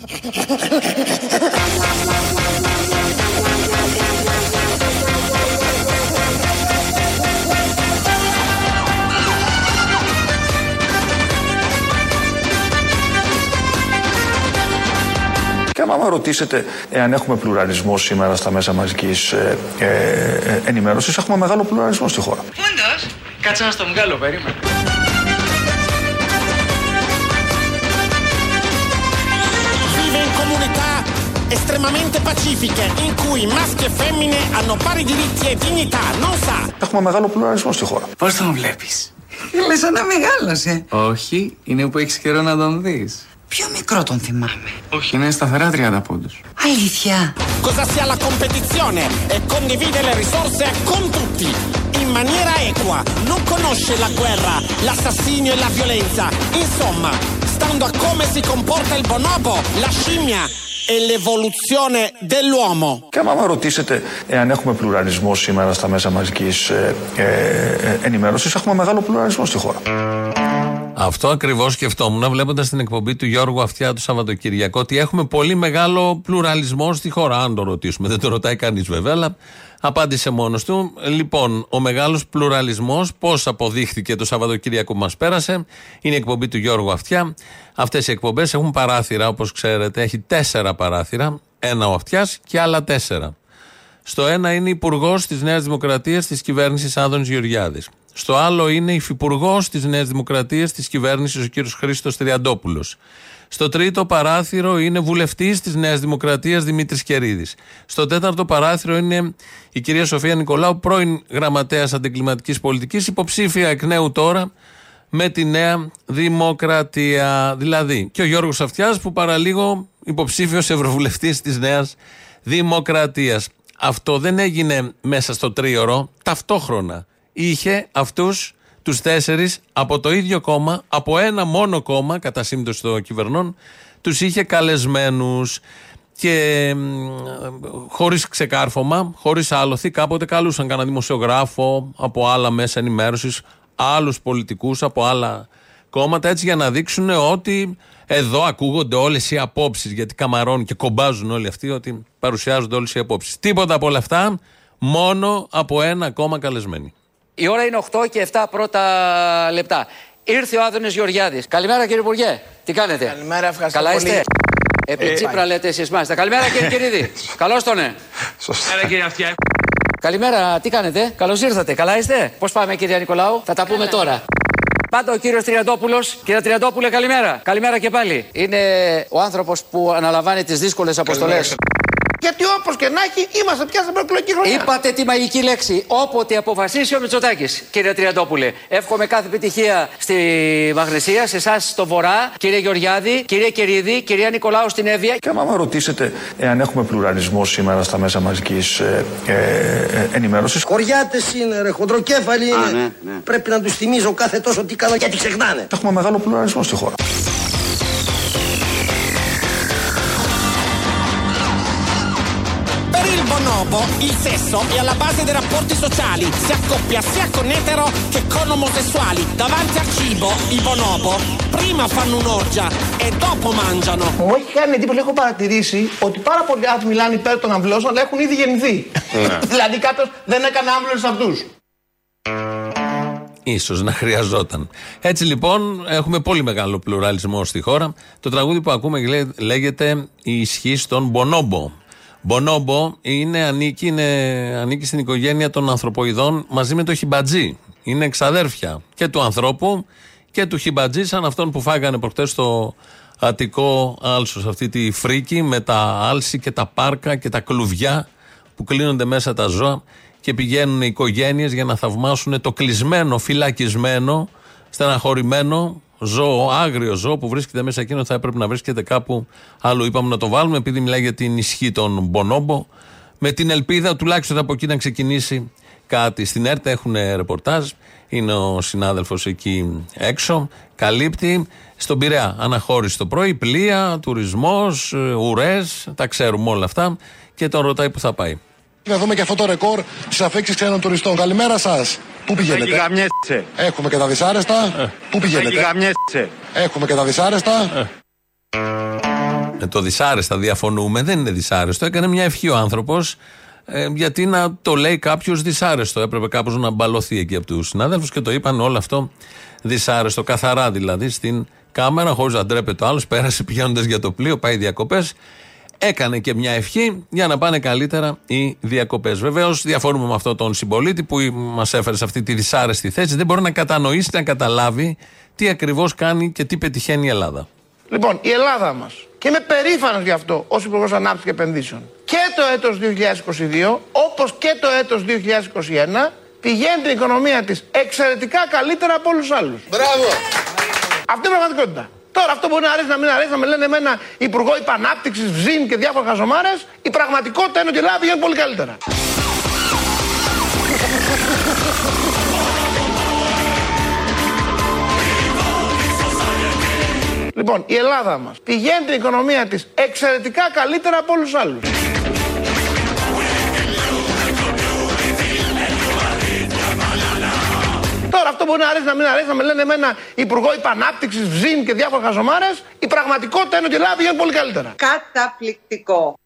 Και άμα ρωτήσετε εάν έχουμε πλουραλισμό σήμερα στα μέσα μαζικής ε, ε, ε, ενημέρωσης, έχουμε μεγάλο πλουραλισμό στη χώρα. Φούντος. Κάτσε να στο βγάλω, περίμενε. estremamente pacifiche in cui maschi e femmine hanno pari diritti e dignità, non sa. Έχουμε μεγάλο πλουραλισμό στη χώρα. Πώς τον βλέπεις. Λε σαν να μεγάλωσε. Όχι, είναι που έχεις καιρό να τον δεις. Πιο μικρό τον θυμάμαι. Όχι, είναι σταθερά 30 πόντους. Αλήθεια. Cosa sia la competizione e condivide le risorse con tutti. In maniera equa, non conosce la guerra, l'assassinio e la violenza. Insomma, stando a come si comporta il bonobo, la scimmia e l'evoluzione dell'uomo. Και άμα ρωτήσετε εάν έχουμε πλουραλισμό σήμερα στα μέσα μαζικής ε, ε, ε, ενημέρωσης, έχουμε μεγάλο πλουραλισμό στη χώρα. Αυτό ακριβώς σκεφτόμουν βλέποντας την εκπομπή του Γιώργου Αυτιά το Σαββατοκυριακό ότι έχουμε πολύ μεγάλο πλουραλισμό στη χώρα. Αν το ρωτήσουμε, δεν το ρωτάει κανείς βέβαια, αλλά απάντησε μόνος του. Λοιπόν, ο μεγάλος πλουραλισμός, πώς αποδείχθηκε το Σαββατοκύριακο που μας πέρασε, είναι η εκπομπή του Γιώργου Αυτιά. Αυτές οι εκπομπές έχουν παράθυρα, όπως ξέρετε, έχει τέσσερα παράθυρα. Ένα ο Αυτιάς και άλλα τέσσερα. Στο ένα είναι υπουργός της Νέας Δημοκρατίας της κυβέρνησης Άδωνης Γεωργιάδης. Στο άλλο είναι υφυπουργός της Νέας Δημοκρατίας της κυβέρνησης ο κ. Χρήστος Τριαντόπουλος. Στο τρίτο παράθυρο είναι βουλευτής της Νέας Δημοκρατίας Δημήτρης Κερίδης. Στο τέταρτο παράθυρο είναι η κυρία Σοφία Νικολάου, πρώην γραμματέας αντικλιματικής πολιτικής, υποψήφια εκ νέου τώρα με τη Νέα Δημοκρατία. Δηλαδή, και ο Γιώργος Αυτιάς που παραλίγο υποψήφιος ευρωβουλευτής της Νέας Δημοκρατίας. Αυτό δεν έγινε μέσα στο τρίωρο, ταυτόχρονα. Είχε αυτούς τους τέσσερις από το ίδιο κόμμα, από ένα μόνο κόμμα, κατά σύμπτωση των κυβερνών, τους είχε καλεσμένους. Και χωρίς ξεκάρφωμα, χωρίς άλοθη, κάποτε καλούσαν κανένα δημοσιογράφο από άλλα μέσα ενημέρωσης, άλλους πολιτικούς από άλλα κόμματα, έτσι για να δείξουν ότι εδώ ακούγονται όλες οι απόψεις. Γιατί καμαρώνουν και κομπάζουν όλοι αυτοί ότι παρουσιάζονται όλες οι απόψεις. Τίποτα από όλα αυτά, μόνο από ένα κόμμα καλεσμένοι. Η ώρα είναι 8 και 7 πρώτα λεπτά. Ήρθε ο Άδωνης Γεωργιάδης. Καλημέρα κύριε Υπουργέ. Τι κάνετε; Καλημέρα, ευχαριστώ Καλά πολύ. είστε; Επί Τσίπρα λέτε εσείς μάλιστα. Καλημέρα κύριε Κυρίδη. Καλώς τον ναι. Έλα κύριε Αυτιά. Καλημέρα, τι κάνετε; Καλώς ήρθατε. Καλά είστε; Πώς πάμε κύριε Νικολάου; Θα τα πούμε τώρα. Πάντα ο κύριος Τριαντόπουλος. Κύριε Τριαντόπουλε, καλημέρα. Καλημέρα και πάλι. Είναι ο άνθρωπος που αναλαμβάνει τις δύσκολες αποστολές. Γιατί όπως και να έχει, είμαστε πια στην προεκλογική χρονιά. Είπατε τη μαγική λέξη. Όποτε αποφασίσει ο Μητσοτάκης, κύριε Τριαντόπουλε. Εύχομαι κάθε επιτυχία στη Μαγνησία, σε εσάς στο Βορρά, κύριε Γεωργιάδη, κύριε Κερίδη, κυρία Νικολάου στην Εύβοια. Και άμα ρωτήσετε εάν έχουμε πλουραλισμό σήμερα στα μέσα μαζικής ε, ε, ε, ενημέρωσης, Χωριάτες είναι ρε, χοντροκέφαλοι είναι. Πρέπει να τους θυμίζω κάθε τόσο τι κάνω γιατί ξεχνάνε. έχουμε μεγάλο πλουραλισμό στη χώρα. Il bonobo il sesso è alla base dei rapporti sociali, si accoppia sia con etero che con omosessuali. Davanti al cibo i bonobo prima fanno un'orgia e dopo mangiano. Μου έχει κάνει εντύπωση, έχω παρατηρήσει ότι πάρα πολλοί άνθρωποι μιλάνε υπέρ των αμβλώσεων, αλλά έχουν ήδη γεννηθεί. δηλαδή κάποιο δεν έκανε άμβλωση σε αυτού. Ίσως να χρειαζόταν. Έτσι λοιπόν έχουμε πολύ μεγάλο πλουραλισμό στη χώρα. Το τραγούδι που ακούμε λέ- λέγεται «Η ισχύ των Μπονόμπο». Μπονόμπο είναι, ανήκει, είναι, ανήκει στην οικογένεια των ανθρωποειδών μαζί με το χιμπατζή. Είναι εξαδέρφια και του ανθρώπου και του χιμπατζή σαν αυτόν που φάγανε προχτές στο Αττικό Άλσος. Αυτή τη φρίκη με τα άλση και τα πάρκα και τα κλουβιά που κλείνονται μέσα τα ζώα και πηγαίνουν οι οικογένειες για να θαυμάσουν το κλεισμένο, φυλακισμένο, στεναχωρημένο ζώο, άγριο ζώο που βρίσκεται μέσα εκείνο θα έπρεπε να βρίσκεται κάπου άλλο. Είπαμε να το βάλουμε επειδή μιλάει για την ισχύ των Μπονόμπο, με την ελπίδα τουλάχιστον από εκεί να ξεκινήσει κάτι. Στην ΕΡΤ έχουν ρεπορτάζ, είναι ο συνάδελφος εκεί έξω, καλύπτει στον Πειραιά. Αναχώρηση το πρωί, πλοία, τουρισμός, ουρές, τα ξέρουμε όλα αυτά και τον ρωτάει που θα πάει. Να δούμε και αυτό το ρεκόρ τη αφήξη ξένων τουριστών. Καλημέρα σας. Πού πηγαίνετε, γαμιέσαι. Έχουμε και τα δυσάρεστα. Πού Εκεί πηγαίνετε, γαμιέσαι. Έχουμε και τα δυσάρεστα. Με το δυσάρεστα διαφωνούμε, δεν είναι δυσάρεστο. Έκανε μια ευχή ο άνθρωπος. Ε, γιατί να το λέει κάποιος δυσάρεστο. Έπρεπε κάπως να μπαλωθεί εκεί από τους συνάδελφους και το είπαν όλο αυτό δυσάρεστο. Καθαρά δηλαδή στην κάμερα, χωρίς να ντρέπεται ο άλλος. Πέρασε πηγαίνοντας για το πλοίο, πάει διακοπές. Έκανε και μια ευχή για να πάνε καλύτερα οι διακοπές. Βεβαίως, διαφωνούμε με αυτόν τον συμπολίτη που μας έφερε σε αυτή τη δυσάρεστη θέση. Δεν μπορεί να κατανοήσει, να καταλάβει τι ακριβώς κάνει και τι πετυχαίνει η Ελλάδα. Λοιπόν, η Ελλάδα μας, και είμαι περήφανος γι' αυτό ως Υπουργός Ανάπτυξης και Επενδύσεων, και το έτος 2022, όπως και το έτος 2021, πηγαίνει την οικονομία της εξαιρετικά καλύτερα από όλους τους άλλους. Μπράβο. Αυτή είναι η πραγματικότητα. Τώρα αυτό μπορεί να αρέσει να μην αρέσει, να με λένε εμένα Υπουργό Υπανάπτυξης, ΒΖΙΝ και διάφορα χαζομάρες. Η πραγματικότητα είναι ότι η Ελλάδα πηγαίνει πολύ καλύτερα. Λοιπόν, η Ελλάδα μας πηγαίνει την οικονομία της εξαιρετικά καλύτερα από όλους τους άλλους. Αυτό μπορεί να αρέσει να μην αρέσει, να με λένε εμένα Υπουργό Υπανάπτυξης, ΒΖΙΝ και διάφορα χαζομάρες. Η πραγματικότητα είναι ότι η Ελλάδα πηγαίνει πολύ καλύτερα. Καταπληκτικό.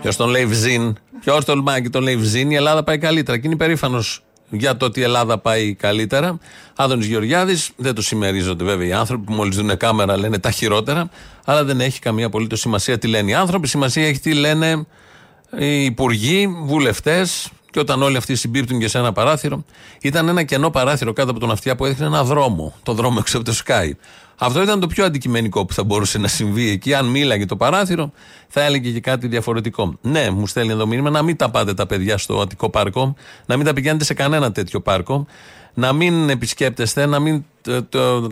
Ποιος τον λέει Βζίν, ποιος τολμάει και τον λέει Βζίν, η Ελλάδα πάει καλύτερα. Και είναι υπερήφανος για το ότι η Ελλάδα πάει καλύτερα. Άδωνης Γεωργιάδης, δεν το συμμερίζονται βέβαια οι άνθρωποι που μόλις δουν κάμερα λένε τα χειρότερα, αλλά δεν έχει καμία απολύτως σημασία τι λένε οι άνθρωποι. Σημασία έχει τι λένε οι υπουργοί, βουλευτές, και όταν όλοι αυτοί συμπίπτουν και σε ένα παράθυρο, ήταν ένα κενό παράθυρο κάτω από τον αυτιά που έδειχνε ένα δρόμο, το δρόμο έξω από το Sky. Αυτό ήταν το πιο αντικειμενικό που θα μπορούσε να συμβεί εκεί. Αν μίλαγε το παράθυρο, θα έλεγε και κάτι διαφορετικό. Ναι, μου στέλνει εδώ μήνυμα να μην τα πάτε τα παιδιά στο Αττικό Πάρκο, να μην τα πηγαίνετε σε κανένα τέτοιο πάρκο, να μην επισκέπτεστε, να μην το, το-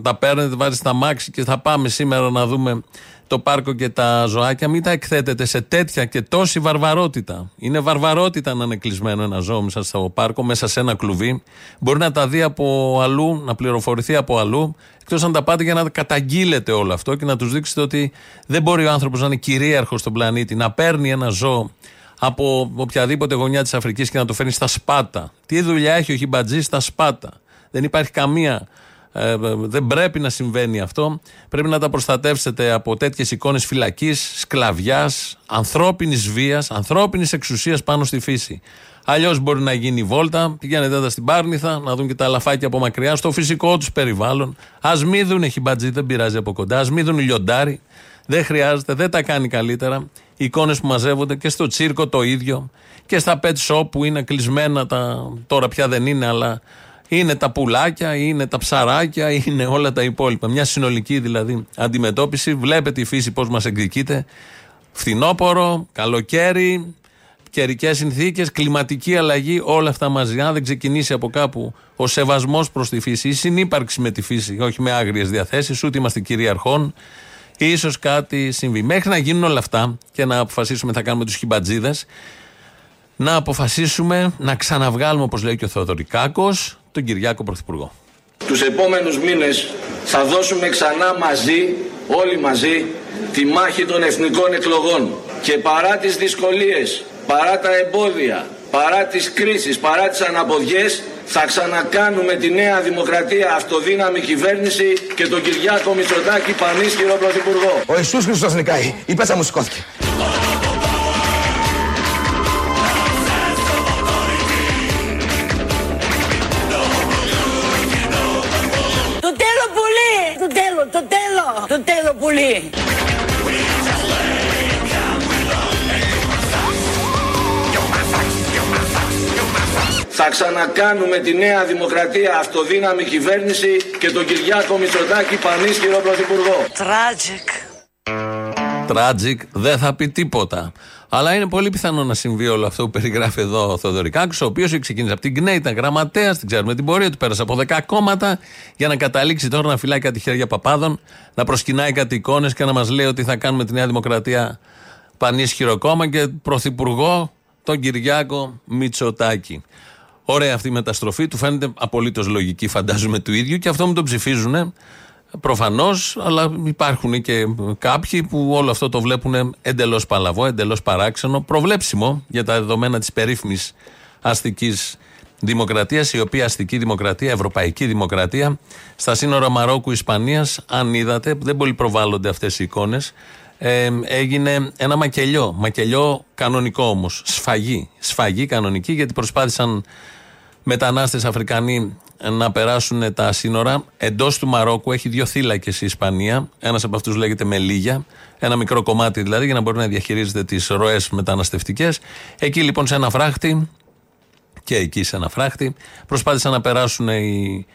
τα παίρνετε, βάζετε στα μάξι και θα πάμε σήμερα να δούμε το πάρκο και τα ζωάκια. Μην τα εκθέτετε σε τέτοια και τόση βαρβαρότητα. Είναι βαρβαρότητα να είναι κλεισμένο ένα ζώο μέσα στο πάρκο, μέσα σε ένα κλουβί. Μπορεί να τα δει από αλλού, να πληροφορηθεί από αλλού, εκτός αν τα πάτε για να καταγγείλετε όλο αυτό και να τους δείξετε ότι δεν μπορεί ο άνθρωπος να είναι κυρίαρχος στον πλανήτη, να παίρνει ένα ζώο από οποιαδήποτε γωνιά της Αφρικής και να το φέρνει στα σπάτα. Τι δουλειά έχει ο Χιμπατζής στα σπάτα; Δεν υπάρχει καμία. Ε, δεν πρέπει να συμβαίνει αυτό. Πρέπει να τα προστατεύσετε από τέτοιες εικόνες φυλακής, σκλαβιάς, ανθρώπινης βίας, ανθρώπινης εξουσίας πάνω στη φύση. Αλλιώς μπορεί να γίνει η βόλτα, πηγαίνετε εδώ στην Πάρνηθα, να δουν και τα αλαφάκια από μακριά, στο φυσικό τους περιβάλλον. Α μην δουν χιμπατζή, δεν πειράζει από κοντά. Α μην δουν λιοντάρι. Δεν χρειάζεται, δεν τα κάνει καλύτερα. Οι εικόνες που μαζεύονται και στο τσίρκο το ίδιο. Και στα pet shop που είναι κλεισμένα τα. Τώρα πια δεν είναι, αλλά είναι τα πουλάκια, είναι τα ψαράκια, είναι όλα τα υπόλοιπα. Μια συνολική δηλαδή αντιμετώπιση. Βλέπετε η φύση πώς μας εκδικείται. Φθινόπορο, καλοκαίρι, καιρικές συνθήκες, κλιματική αλλαγή, όλα αυτά μαζί. Αν δεν ξεκινήσει από κάπου ο σεβασμός προς τη φύση, η συνύπαρξη με τη φύση, όχι με άγριες διαθέσεις, ούτε είμαστε κυριαρχών, ίσως κάτι συμβεί. Μέχρι να γίνουν όλα αυτά και να αποφασίσουμε τι θα κάνουμε τους χιμπατζίδες, να αποφασίσουμε να ξαναβγάλουμε, όπως λέει και ο Θεοδωρικάκος, τον Κυριάκο Πρωθυπουργό. Τους επόμενους μήνες θα δώσουμε ξανά μαζί, όλοι μαζί, τη μάχη των εθνικών εκλογών. Και παρά τις δυσκολίες, παρά τα εμπόδια, παρά τις κρίσεις, παρά τις αναποδιές, θα ξανακάνουμε τη νέα δημοκρατία αυτοδύναμη κυβέρνηση και τον Κυριάκο Μητσοτάκη πανίσχυρο πρωθυπουργό. Ο Ιησούς Χριστός νικάει. Η πέτσα μου σηκώθηκε. Το τέλο πολύ! Θα ξανακάνουμε τη νέα δημοκρατία αυτοδύναμη κυβέρνηση και τον Κυριάκο Μητσοτάκη πανίσχυρο πρωθυπουργό. Tragic. Tragic δεν θα πει τίποτα. Αλλά είναι πολύ πιθανό να συμβεί όλο αυτό που περιγράφει εδώ ο Θεοδωρικάκο, ο οποίος ξεκίνησε από την ΚΝΕ, ήταν γραμματέας, την ξέρουμε την πορεία του, πέρασε από 10 κόμματα για να καταλήξει τώρα να φυλάει κάτι χέρια παπάδων, να προσκυνάει κάτι εικόνες και να μας λέει ότι θα κάνουμε τη Νέα Δημοκρατία πανίσχυρο κόμμα και πρωθυπουργό τον Κυριάκο Μητσοτάκη. Ωραία αυτή η μεταστροφή, του φαίνεται απολύτως λογική, φαντάζομαι του ίδιου και αυτό μου τον ψηφίζουν. Προφανώς, αλλά υπάρχουν και κάποιοι που όλο αυτό το βλέπουν εντελώς παλαβό, εντελώς παράξενο, προβλέψιμο για τα δεδομένα της περίφημης αστικής δημοκρατίας, η οποία αστική δημοκρατία, ευρωπαϊκή δημοκρατία, στα σύνορα Μαρόκου-Ισπανία, αν είδατε, δεν πολύ προβάλλονται αυτές οι εικόνες, ε, έγινε ένα μακελιό. Μακελιό κανονικό όμως. Σφαγή. Σφαγή κανονική γιατί προσπάθησαν μετανάστες Αφρικανοί να περάσουν τα σύνορα. Εντός του Μαρόκου έχει δύο θύλακες η Ισπανία. Ένας από αυτούς λέγεται Μελίγια. Ένα μικρό κομμάτι δηλαδή για να μπορεί να διαχειρίζεται τις ροές μεταναστευτικές. Εκεί λοιπόν σε ένα φράχτη και εκεί σε ένα φράχτη προσπάθησαν να περάσουν οι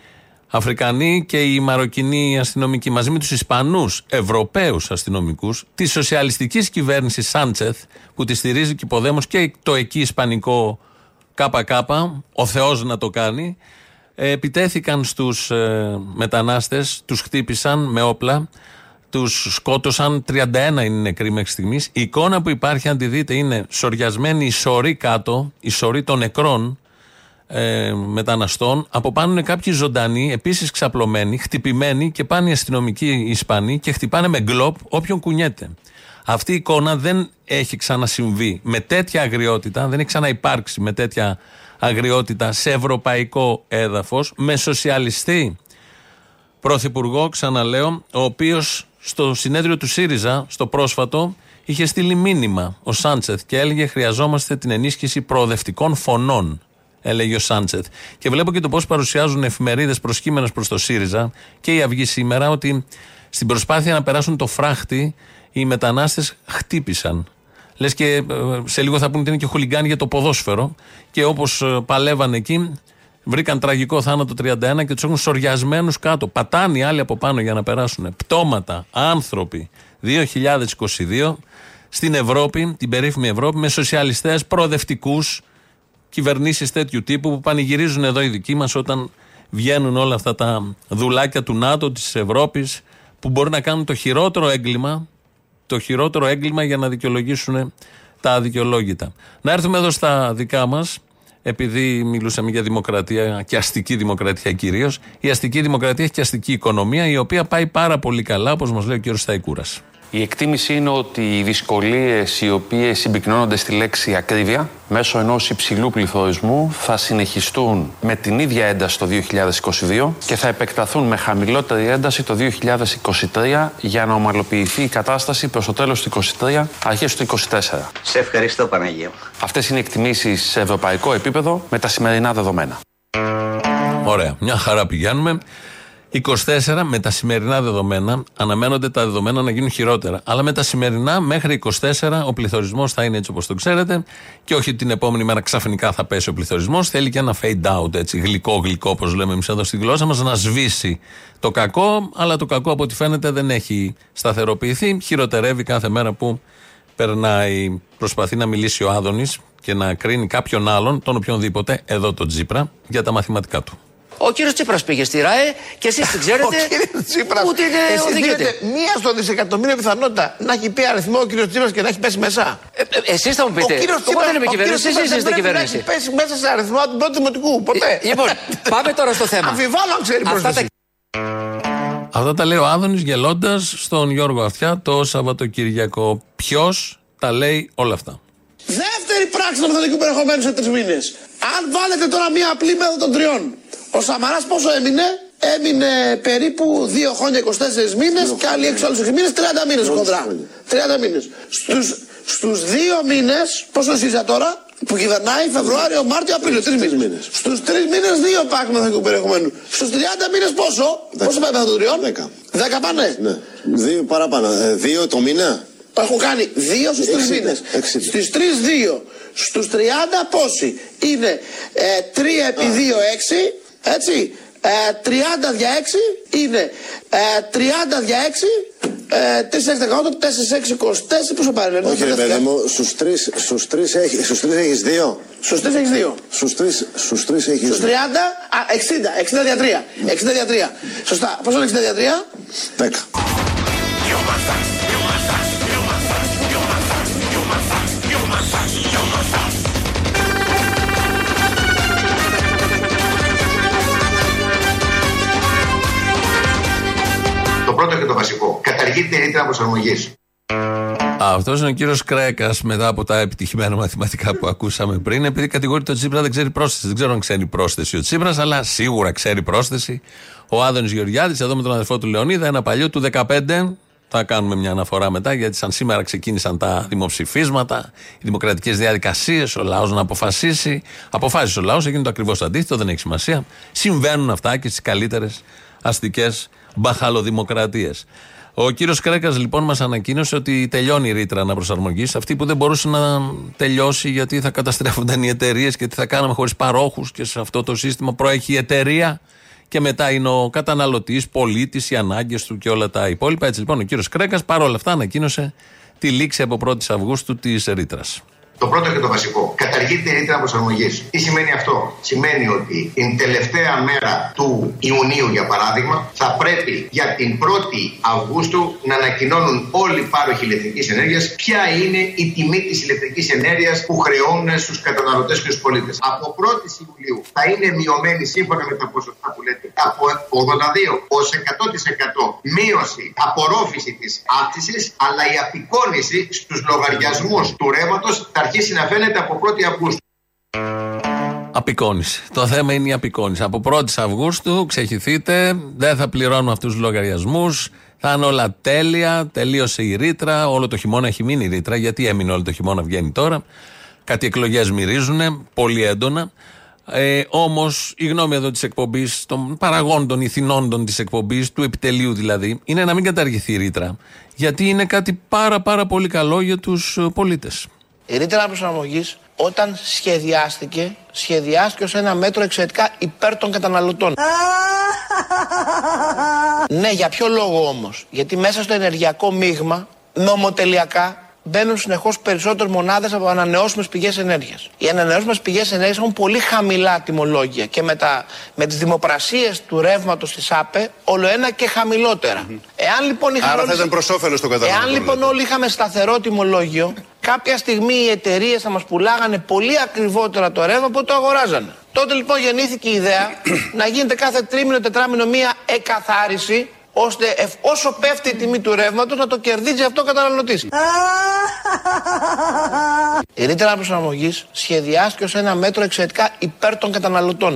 Αφρικανοί και οι Μαροκινοί αστυνομικοί μαζί με τους Ισπανούς Ευρωπαίους αστυνομικούς της σοσιαλιστικής κυβέρνησης Σάντσεθ που τη στηρίζει και υποδέμως και το εκεί Ισπανικό ΚΚ, ο Θεός να το κάνει, ε, επιτέθηκαν στους ε, μετανάστες, τους χτύπησαν με όπλα, τους σκότωσαν. 31 είναι νεκροί μέχρι στιγμής. Η εικόνα που υπάρχει, αν τη δείτε, είναι σοριασμένη η σωρή κάτω, η σωρή των νεκρών ε, μεταναστών. Από πάνω είναι κάποιοι ζωντανοί, επίσης ξαπλωμένοι, χτυπημένοι και πάνε οι αστυνομικοί Ισπανοί και χτυπάνε με γκλοπ όποιον κουνιέται. Αυτή η εικόνα δεν έχει ξανασυμβεί με τέτοια αγριότητα, δεν έχει ξαναυπάρξει με τέτοια αγριότητα σε ευρωπαϊκό έδαφος, με σοσιαλιστή πρωθυπουργό, ξαναλέω, ο οποίος στο συνέδριο του ΣΥΡΙΖΑ, στο πρόσφατο, είχε στείλει μήνυμα ο Σάντσεθ και έλεγε: Χρειαζόμαστε την ενίσχυση προοδευτικών φωνών έλεγε ο Σάντσεθ. Και βλέπω και το πώς παρουσιάζουν εφημερίδες προσκύμενες προς το ΣΥΡΙΖΑ και η Αυγή σήμερα ότι στην προσπάθεια να περάσουν το φράχτη οι μετανάστες χτύπησαν. Λες και ε, σε λίγο θα πούνε ότι είναι και χουλιγκάνοι για το ποδόσφαιρο. Και όπως παλεύαν εκεί, βρήκαν τραγικό θάνατο 31 και τους έχουν σοριασμένους κάτω. Πατάνε οι άλλοι από πάνω για να περάσουν. Πτώματα, άνθρωποι. 2022 στην Ευρώπη, την περίφημη Ευρώπη, με σοσιαλιστές προοδευτικούς, κυβερνήσεις τέτοιου τύπου που πανηγυρίζουν εδώ οι δικοί μας όταν βγαίνουν όλα αυτά τα δουλάκια του ΝΑΤΟ, της Ευρώπης, που μπορεί να κάνουν το χειρότερο έγκλημα, το χειρότερο έγκλημα για να δικαιολογήσουν τα αδικαιολόγητα. Να έρθουμε εδώ στα δικά μας, επειδή μιλούσαμε για δημοκρατία και αστική δημοκρατία κυρίως. Η αστική δημοκρατία έχει και αστική οικονομία, η οποία πάει πάρα πολύ καλά, όπως μας λέει ο κ. Σταϊκούρας. Η εκτίμηση είναι ότι οι δυσκολίες οι οποίες συμπυκνώνονται στη λέξη ακρίβεια μέσω ενός υψηλού πληθωρισμού θα συνεχιστούν με την ίδια ένταση το 2022 και θα επεκταθούν με χαμηλότερη ένταση το 2023 για να ομαλοποιηθεί η κατάσταση προς το τέλος του 2023, αρχές του 2024. Σε ευχαριστώ, Παναγία. Αυτές είναι οι εκτιμήσεις σε ευρωπαϊκό επίπεδο με τα σημερινά δεδομένα. Ωραία. Μια χαρά πηγαίνουμε. 24 με τα σημερινά δεδομένα, αναμένονται τα δεδομένα να γίνουν χειρότερα. Αλλά με τα σημερινά μέχρι 24 ο πληθωρισμός θα είναι έτσι όπως το ξέρετε. Και όχι την επόμενη μέρα ξαφνικά θα πέσει ο πληθωρισμός. Θέλει και ένα fade out, έτσι, γλυκό-γλυκό, όπως λέμε εμείς εδώ στη γλώσσα μας, να σβήσει το κακό. Αλλά το κακό από ό,τι φαίνεται δεν έχει σταθεροποιηθεί. Χειροτερεύει κάθε μέρα που περνάει. Προσπαθεί να μιλήσει ο Άδωνης και να κρίνει κάποιον άλλον, τον οποιονδήποτε, εδώ τον Τζίπρα, για τα μαθηματικά του. Ο κύριος Τσίπρας πήγε στη ΡΑΕ και εσείς την ξέρετε. Ο κύριος Τσίπρας. Ούτε είναι οδηγείται. Μία στο δισεκατομμύριο πιθανότητα να έχει πει αριθμό ο κύριος Τσίπρας και να έχει πέσει μέσα. Ε, ε, εσείς θα μου πείτε. Ο κύριο Τσίπρα δεν είμαι κυβέρνηση, εσείς είστε κυβέρνηση. Να έχει πέσει μέσα σε αριθμό του πρώτου δημοτικού. Ποτέ. Ε, λοιπόν, πάμε τώρα στο θέμα. Αμφιβάλλω αν ξέρει Αυτά τα Αυτά τα λέει ο Άδωνης γελώντας στον Γιώργο Αυτιά το Σαββατοκύριακο. Ποιος τα λέει όλα αυτά. Δεύτερη πράξη του μεθοδικού περιεχομένους σε τρεις μήνες. Αν βάλετε τώρα μία απλή μέθοδο των τριών. Ο Σαμαράς πόσο έμεινε, έμεινε περίπου 2 χρόνια 24 μήνες και άλλοι 6 άλλους 6 μήνες, 30 μήνες κοντρά. 30 μήνες. Στους στους δύο μήνες, πόσο είσαι τώρα, που κυβερνάει Φεβρουάριο, Μάρτιο, Απρίλιο, τρεις μήνες. Στους τρεις μήνες, δύο πάκ μεθοδικού περιεχομένου. Στους 30 μήνες πόσο, πόσο πάει με των τριών, 10. 10 πάνε; Ναι. Δύο παραπάνω. Ε, δύο το μήνα; Έχω κάνει δύο στους τρεις μήνες. Στις τρεις δύο. Στους 30 πόσοι. Είναι ε, 3 επί 2 6. Έτσι. Ε, 30 δια 6 είναι ε, 30 δια 6 ε, 3 6 18, 4 6 24 πόσο πάρει Όχι ρε παιδί μου, στους 3, στους 3, έχεις, στους 3 έχεις 2 Στους 3 έχεις 2 Στους 3, στους 3 έχεις Στους 30, α, 60, 60 δια 3 60 δια 3 Σωστά, πόσο είναι 60 δια 3 10 πρώτο και το βασικό. Καταργεί την ρήτρα προσαρμογής. Αυτός είναι ο κύριος Κρέκας μετά από τα επιτυχημένα μαθηματικά που ακούσαμε πριν. Επειδή κατηγορείται ότι ο Τσίπρα δεν ξέρει πρόσθεση. Δεν ξέρω αν ξέρει πρόσθεση ο Τσίπρα, αλλά σίγουρα ξέρει πρόσθεση. Ο Άδωνης Γεωργιάδης, εδώ με τον αδερφό του Λεωνίδα, ένα παλιό του 15, Θα κάνουμε μια αναφορά μετά, γιατί σαν σήμερα ξεκίνησαν τα δημοψηφίσματα, οι δημοκρατικές διαδικασίες, ο λαός να αποφασίσει. Αποφάσισε ο λαός, έγινε το ακριβώς αντίθετο, δεν έχει σημασία. Συμβαίνουν αυτά και στις καλύτερες αστικές μπαχαλοδημοκρατίες. Ο κύριος Κρέκας λοιπόν μας ανακοίνωσε ότι τελειώνει η ρήτρα αναπροσαρμογής. Αυτή που δεν μπορούσε να τελειώσει γιατί θα καταστρέφονταν οι εταιρείες και τι θα κάναμε χωρίς παρόχους και σε αυτό το σύστημα προέχει η εταιρεία και μετά είναι ο καταναλωτής, πολίτης, οι ανάγκες του και όλα τα υπόλοιπα. Έτσι λοιπόν ο κύριος Κρέκας παρόλα αυτά ανακοίνωσε τη λήξη από 1η Αυγούστου της ρήτρας. Το πρώτο και το βασικό. Καταργείται η ρήτρα προσαρμογής. Τι σημαίνει αυτό, Σημαίνει ότι την τελευταία μέρα του Ιουνίου, για παράδειγμα, θα πρέπει για την 1η Αυγούστου να ανακοινώνουν όλοι οι πάροχοι ηλεκτρικής ενέργειας ποια είναι η τιμή της ηλεκτρικής ενέργειας που χρεώνουν στους καταναλωτές και στους πολίτες. Από 1η Ιουλίου θα είναι μειωμένη σύμφωνα με τα ποσοστά που λέτε από 82 ως 100% μείωση, απορρόφηση της αύξησης, αλλά η απεικόνηση στους λογαριασμούς του ρεύματος θα αρχίσει να φαίνεται από 1η Αυγούστου. Απεικόνηση. Το θέμα είναι η απεικόνηση. Από 1η Αυγούστου ξεχυθείτε, δεν θα πληρώνουμε αυτούς τους λογαριασμούς. Θα είναι όλα τέλεια. Τελείωσε η ρήτρα. Όλο το χειμώνα έχει μείνει η ρήτρα. Γιατί έμεινε όλο το χειμώνα, βγαίνει τώρα. Κάτι εκλογές μυρίζουν πολύ έντονα. Ε, Όμως η γνώμη εδώ της εκπομπής, των παραγόντων, ηθινόντων της εκπομπής, του επιτελείου δηλαδή, είναι να μην καταργηθεί η ρήτρα. Γιατί είναι κάτι πάρα πάρα πολύ καλό για τους πολίτες. Η ρήτρα προσαρμογής όταν σχεδιάστηκε, σχεδιάστηκε ως ένα μέτρο εξαιρετικά υπέρ των καταναλωτών. ναι, για ποιο λόγο όμως; Γιατί μέσα στο ενεργειακό μείγμα, νομοτελειακά, μπαίνουν συνεχώς περισσότερε μονάδες από ανανεώσιμες πηγές ενέργειας. Οι ανανεώσιμες πηγές ενέργειας έχουν πολύ χαμηλά τιμολόγια και με, τα, με τις δημοπρασίες του ρεύματος της ΑΠΕ όλο ένα και χαμηλότερα. Εάν λοιπόν είχαμε. Άρα θα όλες- ήταν προς όφελος των καταναλωτών. Εάν λοιπόν όλοι είχαμε σταθερό τιμολόγιο, κάποια στιγμή οι εταιρείες θα μας πουλάγανε πολύ ακριβότερα το ρεύμα από ό,τι το αγοράζανε. Τότε λοιπόν γεννήθηκε η ιδέα να γίνεται κάθε τρίμηνο, τετράμινο μία εκαθάριση, ώστε εφ- όσο πέφτει η τιμή του ρεύματος να το κερδίζει αυτό ο καταναλωτής. Η ρήτρα προσαρμογής σχεδιάστηκε ως ένα μέτρο εξαιρετικά υπέρ των καταναλωτών.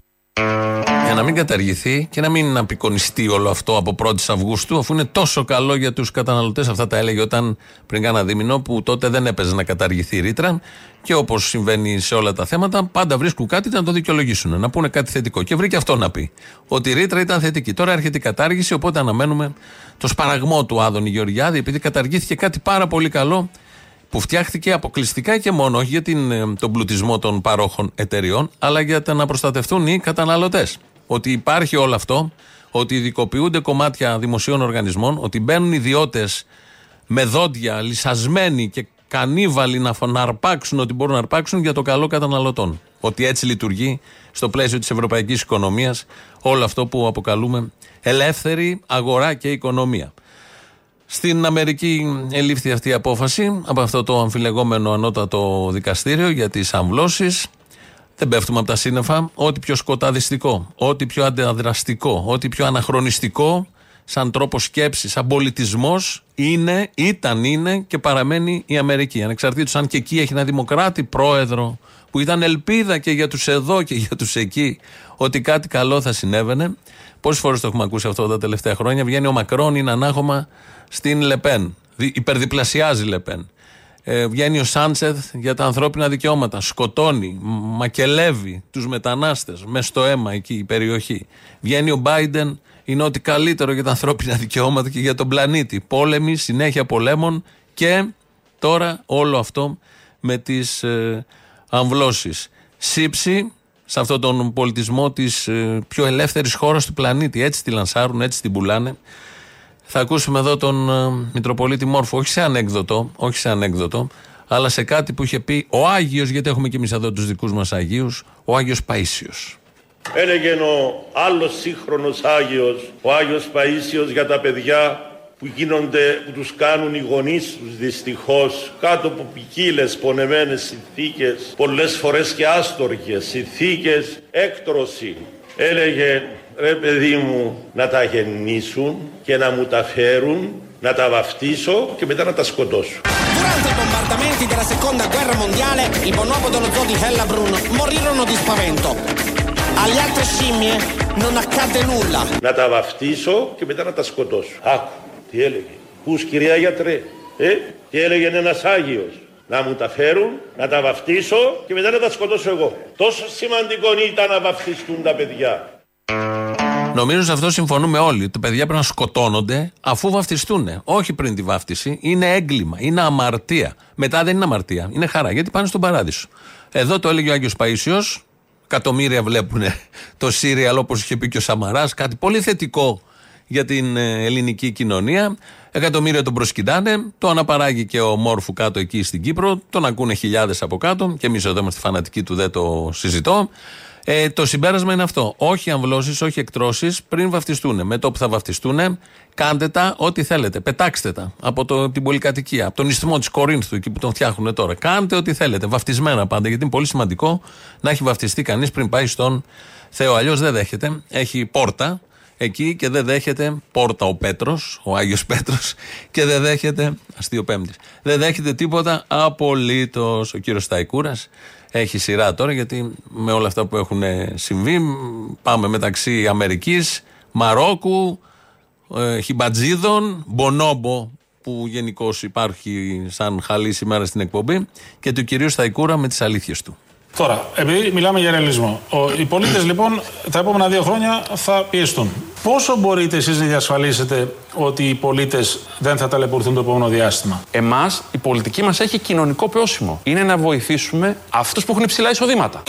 Για να μην καταργηθεί και να μην απεικονιστεί όλο αυτό από 1η Αυγούστου, αφού είναι τόσο καλό για τους καταναλωτές. Αυτά τα έλεγε όταν πριν κάνα δίμηνο, που τότε δεν έπαιζε να καταργηθεί η ρήτρα. Και όπως συμβαίνει σε όλα τα θέματα, πάντα βρίσκουν κάτι να το δικαιολογήσουν, να πούνε κάτι θετικό. Και βρήκε αυτό να πει. Ότι η ρήτρα ήταν θετική. Τώρα έρχεται η κατάργηση, οπότε αναμένουμε το σπαραγμό του Άδωνη Γεωργιάδη, επειδή καταργήθηκε κάτι πάρα πολύ καλό που φτιάχτηκε αποκλειστικά και μόνο όχι για την, ε, τον πλουτισμό των παρόχων εταιριών, αλλά για τα να προστατευτούν οι καταναλωτές. Ότι υπάρχει όλο αυτό, ότι ειδικοποιούνται κομμάτια δημοσίων οργανισμών, ότι μπαίνουν ιδιώτες με δόντια, λυσασμένοι και κανίβαλοι να, φο- να αρπάξουν ό,τι μπορούν να αρπάξουν για το καλό καταναλωτών. Ότι έτσι λειτουργεί στο πλαίσιο της ευρωπαϊκής οικονομίας όλο αυτό που αποκαλούμε ελεύθερη αγορά και οικονομία. Στην Αμερική ελήφθη αυτή η απόφαση από αυτό το αμφιλεγόμενο ανώτατο δικαστήριο για τις αμβλώσεις. Δεν πέφτουμε από τα σύννεφα. Ό,τι πιο σκοταδιστικό, ό,τι πιο αντιδραστικό, ό,τι πιο αναχρονιστικό σαν τρόπο σκέψης, σαν πολιτισμός είναι, ήταν, είναι και παραμένει η Αμερική. Ανεξαρτήτως αν και εκεί έχει ένα δημοκράτη πρόεδρο που ήταν ελπίδα και για τους εδώ και για τους εκεί ότι κάτι καλό θα συνέβαινε. Πόσες φορές το έχουμε ακούσει αυτό τα τελευταία χρόνια. Βγαίνει ο Μακρόν, είναι ανάγχωμα στην Λεπέν. Δι- Υπερδιπλασιάζει η Λεπέν. Ε, βγαίνει ο Σάντσεθ για τα ανθρώπινα δικαιώματα. Σκοτώνει, μ- μακελεύει τους μετανάστες μες στο αίμα εκεί η περιοχή. Βγαίνει ο Μπάιντεν, είναι ό,τι καλύτερο για τα ανθρώπινα δικαιώματα και για τον πλανήτη. Πόλεμοι, συνέχεια πολέμων και τώρα όλο αυτό με τις ε, αμβλώσεις. Σύψη σε αυτόν τον πολιτισμό της ε, πιο ελεύθερης χώρας του πλανήτη. Έτσι τη λανσάρουν, έτσι την πουλάνε. Θα ακούσουμε εδώ τον ε, Μητροπολίτη Μόρφο, όχι σε ανέκδοτο, όχι σε ανέκδοτο, αλλά σε κάτι που είχε πει ο Άγιος, γιατί έχουμε και εμείς εδώ τους δικούς μας Αγίους, ο Άγιος Παίσιος. Έλεγε ο άλλος σύγχρονος Άγιος, ο Άγιος Παΐσιος για τα παιδιά που γίνονται, που τους κάνουν οι γονείς τους δυστυχώς κάτω από ποικίλες πονεμένες συνθήκες, πολλές φορές και άστοργες συνθήκες, έκτρωση. Έλεγε ρε παιδί μου να τα γεννήσουν και να μου τα φέρουν, να τα βαφτίσω και μετά να τα σκοτώσω. Durante i bombardamenti della seconda guerra mondiale, il bonobo dello zoo di Hellabrunn morirono di spavento. Alle altre scimmie non accadde nulla. Να τα βαφτίσω και μετά να τα σκοτώσω. Άκου, τι έλεγε. Πούς κυρία γιατρέ; Ε, και έλεγε ένας Άγιος. Να μου τα φέρουν, να τα βαφτίσω και μετά να τα σκοτώσω εγώ. Τόσο σημαντικό ήταν να βαφτιστούν τα παιδιά. Νομίζω σε αυτό συμφωνούμε όλοι. ότι Τα παιδιά πρέπει να σκοτώνονται αφού βαφτιστούν. Όχι πριν τη βάφτιση. Είναι έγκλημα. Είναι αμαρτία. Μετά δεν είναι αμαρτία. Είναι χαρά γιατί πάνε στον παράδεισο. Εδώ το έλεγε ο Άγιος Παίσιο. Εκατομμύρια βλέπουν το σύριαλ όπως είχε πει και ο Σαμαράς. Κάτι πολύ θετικό για την ε, ελληνική κοινωνία. Εκατομμύρια τον προσκυνάνε. Το αναπαράγει και ο Μόρφου κάτω εκεί στην Κύπρο. Τον ακούνε χιλιάδες από κάτω. Και εμείς εδώ είμαστε φανατικοί του, δεν το συζητώ. Ε, το συμπέρασμα είναι αυτό. Όχι αμβλώσει, όχι εκτρώσεις πριν βαφτιστούν. Με το που θα βαφτιστούν, κάντε τα ό,τι θέλετε. Πετάξτε τα από το, την πολυκατοικία, από τον ιστιμό της Κορίνθου, εκεί που τον φτιάχνουν τώρα. Κάντε ό,τι θέλετε. Βαφτισμένα πάντα, γιατί είναι πολύ σημαντικό να έχει βαφτιστεί κανείς πριν πάει στον Θεό. Αλλιώς δεν δέχεται. Έχει πόρτα εκεί και δεν δέχεται πόρτα ο Πέτρος, ο Άγιος Πέτρος, και δεν δέχεται. Αστείο Πέμπτης. Δεν δέχεται τίποτα απολύτως. Ο κύριος Σταϊκούρας έχει σειρά τώρα γιατί με όλα αυτά που έχουν συμβεί πάμε μεταξύ Αμερικής, Μαρόκου, ε, Χιμπατζίδων, Μπονόμπο που γενικώς υπάρχει σαν χαλή σήμερα στην εκπομπή και του κυρίου Σταϊκούρα με τις αλήθειες του. Τώρα, επειδή μιλάμε για ρεαλισμό, ο, οι πολίτες λοιπόν τα επόμενα δύο χρόνια θα πιεστούν. Πόσο μπορείτε εσείς να διασφαλίσετε ότι οι πολίτες δεν θα ταλαιπωρηθούν το επόμενο διάστημα; Εμάς, η πολιτική μας έχει κοινωνικό πρόσημο. Είναι να βοηθήσουμε αυτούς που έχουν υψηλά εισοδήματα.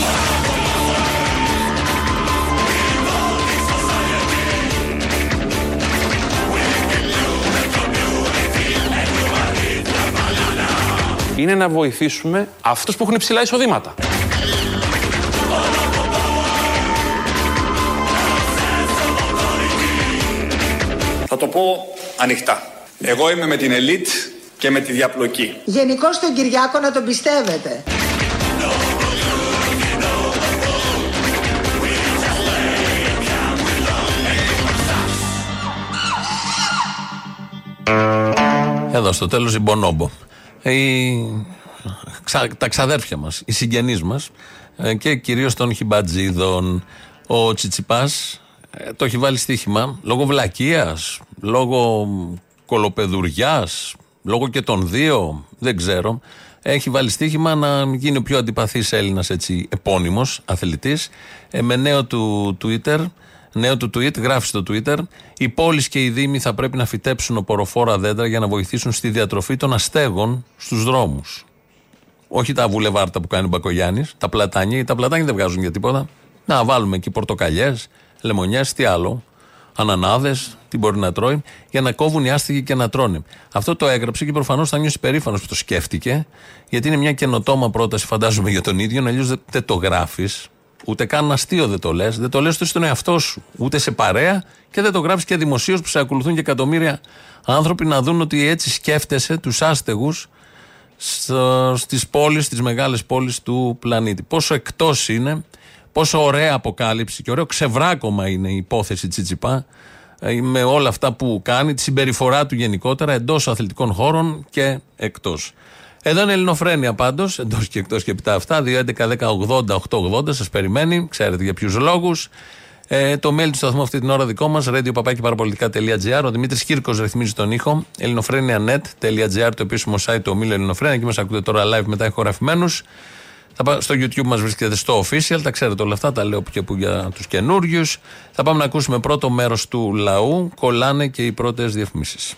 Είναι να βοηθήσουμε αυτούς που έχουν υψηλά εισοδήματα. Θα το πω ανοιχτά. Εγώ είμαι με την ελίτ και με τη διαπλοκή. Γενικώ τον Κυριάκο να τον πιστεύετε. Εδώ στο τέλος η Μπονόμπο. Η... ξα- Τα ξαδέρφια μας, οι συγγενείς μας ε, και κυρίως των Χιμπατζίδων. Ο Τσιτσιπάς ε, το έχει βάλει στοίχημα λόγω βλακείας, λόγω κολοπεδουριάς, λόγω και των δύο, δεν ξέρω. Έχει βάλει στοίχημα να γίνει ο πιο αντιπαθής Έλληνας έτσι επώνυμος αθλητής ε, με νέο του Twitter Νέο του tweet, γράφει στο Twitter: Οι πόλεις και οι δήμοι θα πρέπει να φυτέψουν οποροφόρα δέντρα για να βοηθήσουν στη διατροφή των αστέγων στους δρόμους. Όχι τα βουλεβάρτα που κάνει ο Μπακογιάννης, τα πλατάνια. Τα πλατάνια δεν βγάζουν για τίποτα. Να βάλουμε εκεί πορτοκαλιές, λεμονιές, τι άλλο. Ανανάδες, τι μπορεί να τρώει, για να κόβουν οι άστεγοι και να τρώνε. Αυτό το έγραψε και προφανώς θα νιώσει περήφανος που το σκέφτηκε, γιατί είναι μια καινοτόμα πρόταση, φαντάζομαι για τον ίδιο, αλλιώς δεν, δεν το γράφεις. Ούτε καν αστείο δεν το λες. Δεν το λες ούτε στον εαυτό σου. Ούτε σε παρέα και δεν το γράφεις και δημοσίως που σε ακολουθούν και εκατομμύρια άνθρωποι να δουν ότι έτσι σκέφτεσαι τους άστεγους στις πόλεις, στις μεγάλες πόλεις του πλανήτη. Πόσο εκτός είναι, πόσο ωραία αποκάλυψη και ωραίο ξεβράκωμα είναι η υπόθεση Τσιτσιπά ε, με όλα αυτά που κάνει, τη συμπεριφορά του γενικότερα εντός αθλητικών χώρων και εκτός. Εδώ είναι Ελληνοφρένια πάντως, εντός και εκτός και επιτά αυτά. 2.11.10.80.880 σας περιμένει, ξέρετε για ποιους λόγους. Ε, το mail του σταθμού αυτή την ώρα δικό μας, radio.parapolitica.gr. Ο Δημήτρης Κύρκος ρυθμίζει τον ήχο. ελληνοφρένια.net.gr, το επίσημο site του ομίλου Ελληνοφρένια. Εκεί μας ακούτε τώρα live μετά ηχογραφημένου. Θα πά- Στο YouTube μας βρίσκεται στο official, τα ξέρετε όλα αυτά, τα λέω που και που για τους καινούριους. Θα πάμε να ακούσουμε πρώτο μέρος του λαού. Κολλάνε και οι πρώτες διαφημίσεις.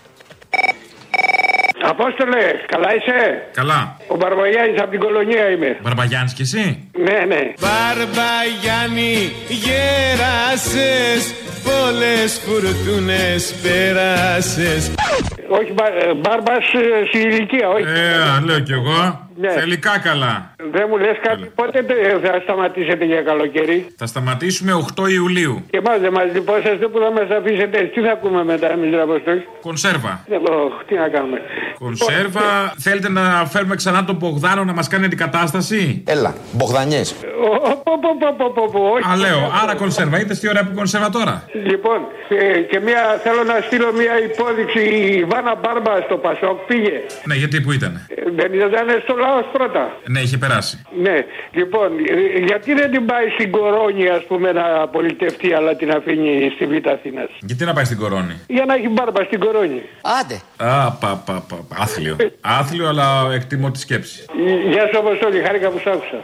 Απόστολε, καλά είσαι; Καλά. Ο Μπαρβαγιάννης από την κολονία είμαι. Μπαρμπαγιάννης κι εσύ; Ναι, ναι. Μπαρμπαγιάννη γέρασες Πολλές φουρτούνες πέρασες Όχι, μπα, ε, μπάρμπας ε, στη ηλικία, όχι. Ε, λέω κι εγώ. Ναι. Θελικά καλά. Δεν μου λες κάτι, πότε τε- θα σταματήσετε για καλοκαίρι; Θα σταματήσουμε 8 Ιουλίου. Και εμάς δεν μας λυπόσαστε που θα μας αφήσετε. έτσι. Τι θα ακούμε μετά εμείς, ρε Αποστόλης; Κονσέρβα. Ε, ωχ, τι να κάνουμε. Κονσέρβα. Θέλετε να φέρουμε ξανά τον Μπογδάνο να μας κάνει αντικατάσταση; Έλα, Μπογδανιές. Α, λέω. Άρα κονσέρβα. Είδες τι ωραία που κονσέρβα τώρα; Λοιπόν, ε, και μια, θέλω να στείλω μια υπόδειξη. Η Βάνα Μπάρμπα στο Πασόκ πήγε. Ναι, γιατί που ήταν; Ε, Δεν ήταν στο λαό Νικολάος πρώτα. Ναι, είχε περάσει. Ναι, λοιπόν, ε, γιατί δεν την πάει στην Κορώνη, ας πούμε, να πολιτευτεί, αλλά την αφήνει στη Β' Αθήνας; Γιατί να πάει στην κορώνη; Για να έχει μπάρμπα στην Κορώνη. Άντε. Α, πα, πα, πα, πα. Άθλιο. Άθλιο, αλλά εκτιμώ τη σκέψη. Ε, Γεια σου, Αποστόλη, χάρηκα που σ' άκουσα.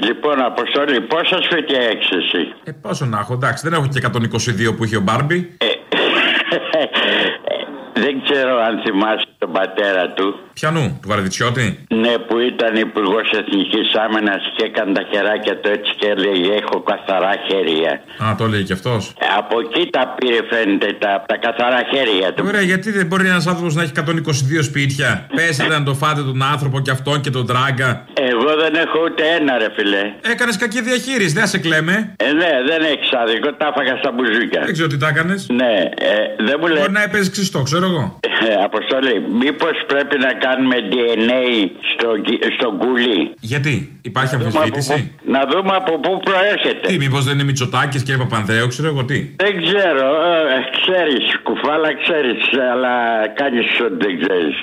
Λοιπόν, Αποστόλη, πόσα σπίτια έχεις εσύ; Ε, πόσο να έχω, εντάξει, δεν έχω και 122 που είχε ο Μπάρμπι. Δεν ξέρω αν θυμάσαι τον πατέρα του. Πιανού, του Βαρδιτσιώτη. Ναι, που ήταν υπουργός Εθνικής Άμυνας και έκανε τα χεράκια του έτσι και έλεγε: Έχω καθαρά χέρια. Α, το έλεγε και αυτός. Ε, Από εκεί τα πήρε, φαίνεται, τα, τα καθαρά χέρια του. Ωραία, γιατί δεν μπορεί ένας άνθρωπος να έχει 122 σπίτια; Πέσετε να το φάτε τον άνθρωπο και αυτόν και τον τράγκα. Εγώ δεν έχω ούτε ένα, ρε φιλέ. Έκανες κακή διαχείριση, δεν σε κλαίμε. Ε, ναι, δεν έχεις άδικο, τα έφαγα στα μπουζούκια. Δεν ξέρω τι τα έκανες. Ναι, ε, δεν μου λέει. Μπορεί να έπαιζες ξυστό, ξέρω εγώ. Ε, Αποστολή, μήπως πρέπει να κάνουμε DNA στο, γκ- στο γκουλί. Γιατί, υπάρχει αμφισβήτηση; Να δούμε από πού προέρχεται. Τι, μήπως δεν είναι Μητσοτάκης και Παπανδρέου, ξέρω εγώ τι; Δεν ξέρω, ε, ξέρεις, κουφάλα ξέρεις, αλλά κάνεις ότι δεν ξέρεις.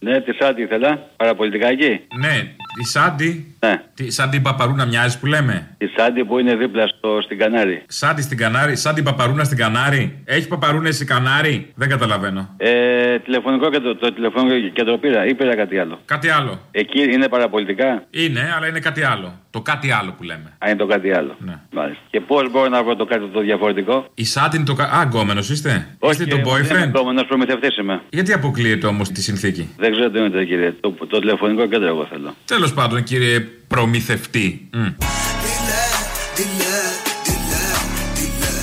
Ναι, τη Σάντι ήθελα. Παραπολιτικά εκεί. Ναι, η Σάντι. Ναι. Τι, σαν την Παπαρούνα μοιάζεις που λέμε; Η Σάντι που είναι δίπλα στο, στην Κανάρη. Σάντι στην Κανάρη, σαν την Παπαρούνα στην Κανάρη. Έχει Παπαρούνες η Κανάρη; Δεν καταλαβαίνω. Ε, τηλεφωνικό κέντρο, το τηλεφωνικό κέντρο πήρα ή πήρα κάτι άλλο. Κάτι άλλο. Εκεί είναι παραπολιτικά; Είναι, αλλά είναι κάτι άλλο. Το κάτι άλλο που λέμε. Α, είναι το κάτι άλλο. Ναι. Μάλιστα. Και πώς μπορώ να βρω το κάτι το διαφορετικό; Η Σάντι είναι το. κα- Α, γκόμενος είστε; είστε το boyfriend; Να προμηθευτής είμαι. Γιατί αποκλείεται όμως τη συνθήκη; Δεν ξέρω τι είναι κύριε. Το, το τηλεφωνικό κέντρο εγώ θέλω. Τέλος πάντων, κύριε προμηθευτή. Μμ.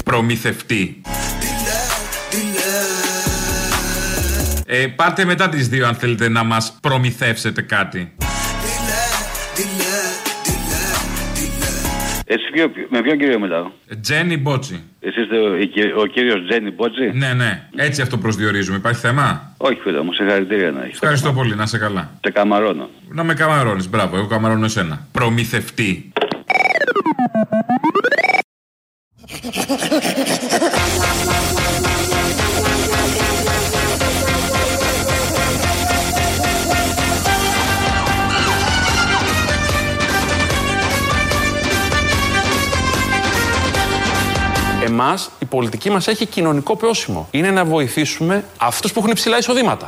Προμηθευτή. Ε, πάρτε μετά τις δύο αν θέλετε να μας προμηθεύσετε κάτι. Εσύ ποιο, με ποιον κύριο μιλάω; Τζένι Μπότσι. Εσύ είστε ο, η κυ- ο κύριος Τζένι Μπότζη; Ναι, ναι. Έτσι αυτό προσδιορίζουμε. Υπάρχει θέμα; Όχι φίλε μου, συγχαρητήρια να έχεις. Ευχαριστώ πολύ. Να είσαι καλά. Σε καμαρώνω. Να με καμαρώνεις. Μπράβο. Εγώ καμαρώνω εσένα. Προμηθευτή. Εμάς, η πολιτική μας έχει κοινωνικό πρόσημο. Είναι να βοηθήσουμε αυτούς που έχουν υψηλά εισοδήματα.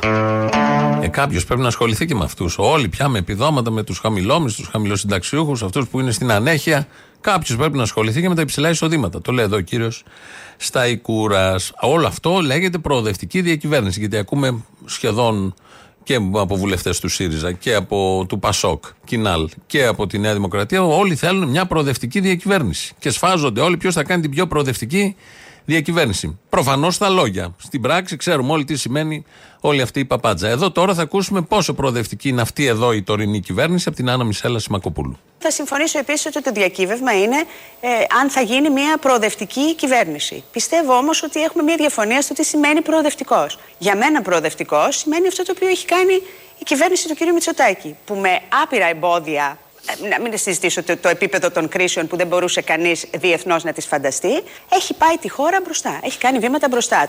Ε, Κάποιος πρέπει να ασχοληθεί και με αυτούς. Όλοι πια με επιδόματα, με τους χαμηλόμισθου, τους χαμηλοσυνταξιούχους, αυτούς που είναι στην ανέχεια. Κάποιος πρέπει να ασχοληθεί και με τα υψηλά εισοδήματα. Το λέει εδώ ο κύριος Σταϊκούρας. Όλο αυτό λέγεται προοδευτική διακυβέρνηση. Γιατί ακούμε σχεδόν και από βουλευτές του ΣΥΡΙΖΑ και από του ΠΑΣΟΚ, Κινάλ και από τη Νέα Δημοκρατία. Όλοι θέλουν μια προοδευτική διακυβέρνηση. Και σφάζονται όλοι ποιος θα κάνει την πιο προοδευτική διακυβέρνηση. Προφανώς στα λόγια. Στην πράξη ξέρουμε όλοι τι σημαίνει όλη αυτή η παπάντζα. Εδώ τώρα θα ακούσουμε πόσο προοδευτική είναι αυτή εδώ η τωρινή κυβέρνηση από την Άννα Μισέλα Σιμακοπούλου. Θα συμφωνήσω επίσης ότι το διακύβευμα είναι ε, αν θα γίνει μια προοδευτική κυβέρνηση. Πιστεύω όμως ότι έχουμε μια διαφωνία στο τι σημαίνει προοδευτικός. Για μένα, προοδευτικός σημαίνει αυτό το οποίο έχει κάνει η κυβέρνηση του κ. Μητσοτάκη. Που με άπειρα εμπόδια, ε, να μην συζητήσω το, το επίπεδο των κρίσεων που δεν μπορούσε κανείς διεθνώς να τις φανταστεί, έχει πάει τη χώρα μπροστά. Έχει κάνει βήματα μπροστά.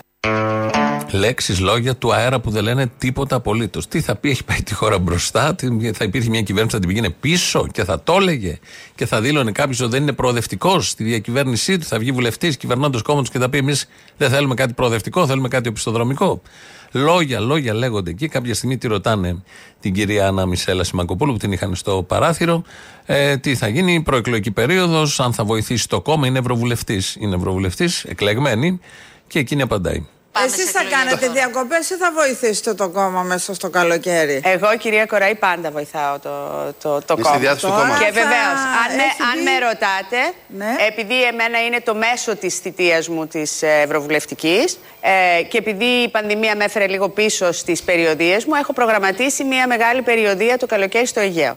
Λέξεις, λόγια του αέρα που δεν λένε τίποτα απολύτως. Τι θα πει, έχει πάει τη χώρα μπροστά, τι- θα υπήρχε μια κυβέρνηση που θα την πήγαινε πίσω και θα το έλεγε και θα δήλωνε κάποιος ότι δεν είναι προοδευτικός στη διακυβέρνησή του. Θα βγει βουλευτής, κυβερνώντο κόμματος και θα πει: Εμείς δεν θέλουμε κάτι προοδευτικό, θέλουμε κάτι οπισθοδρομικό. Λόγια, λόγια λέγονται εκεί. Κάποια στιγμή τη ρωτάνε την κυρία Άννα Μισέλα Σιμακοπούλου που την είχαν στο παράθυρο. Ε, τι θα γίνει, η προεκλογική περίοδος, αν θα βοηθήσει το κόμμα, είναι ευρωβουλευτής. Είναι ευρωβουλευτής, εκλεγμένη και εκείνη απαντάει. Εσείς θα κάνετε διακοπές ή θα βοηθήσετε το κόμμα μέσα στο καλοκαίρι; Εγώ, κυρία Κοραή, πάντα βοηθάω το, το, το Στη κόμμα. διάθεση του κόμματος. Και Θα βεβαίως, αν, με, έχει αν δει- με ρωτάτε, επειδή εμένα είναι το μέσο της θητείας μου της Ευρωβουλευτικής ε, και επειδή η πανδημία με έφερε λίγο πίσω στις περιοδίες μου, έχω προγραμματίσει μια μεγάλη περιοδία το καλοκαίρι στο Αιγαίο.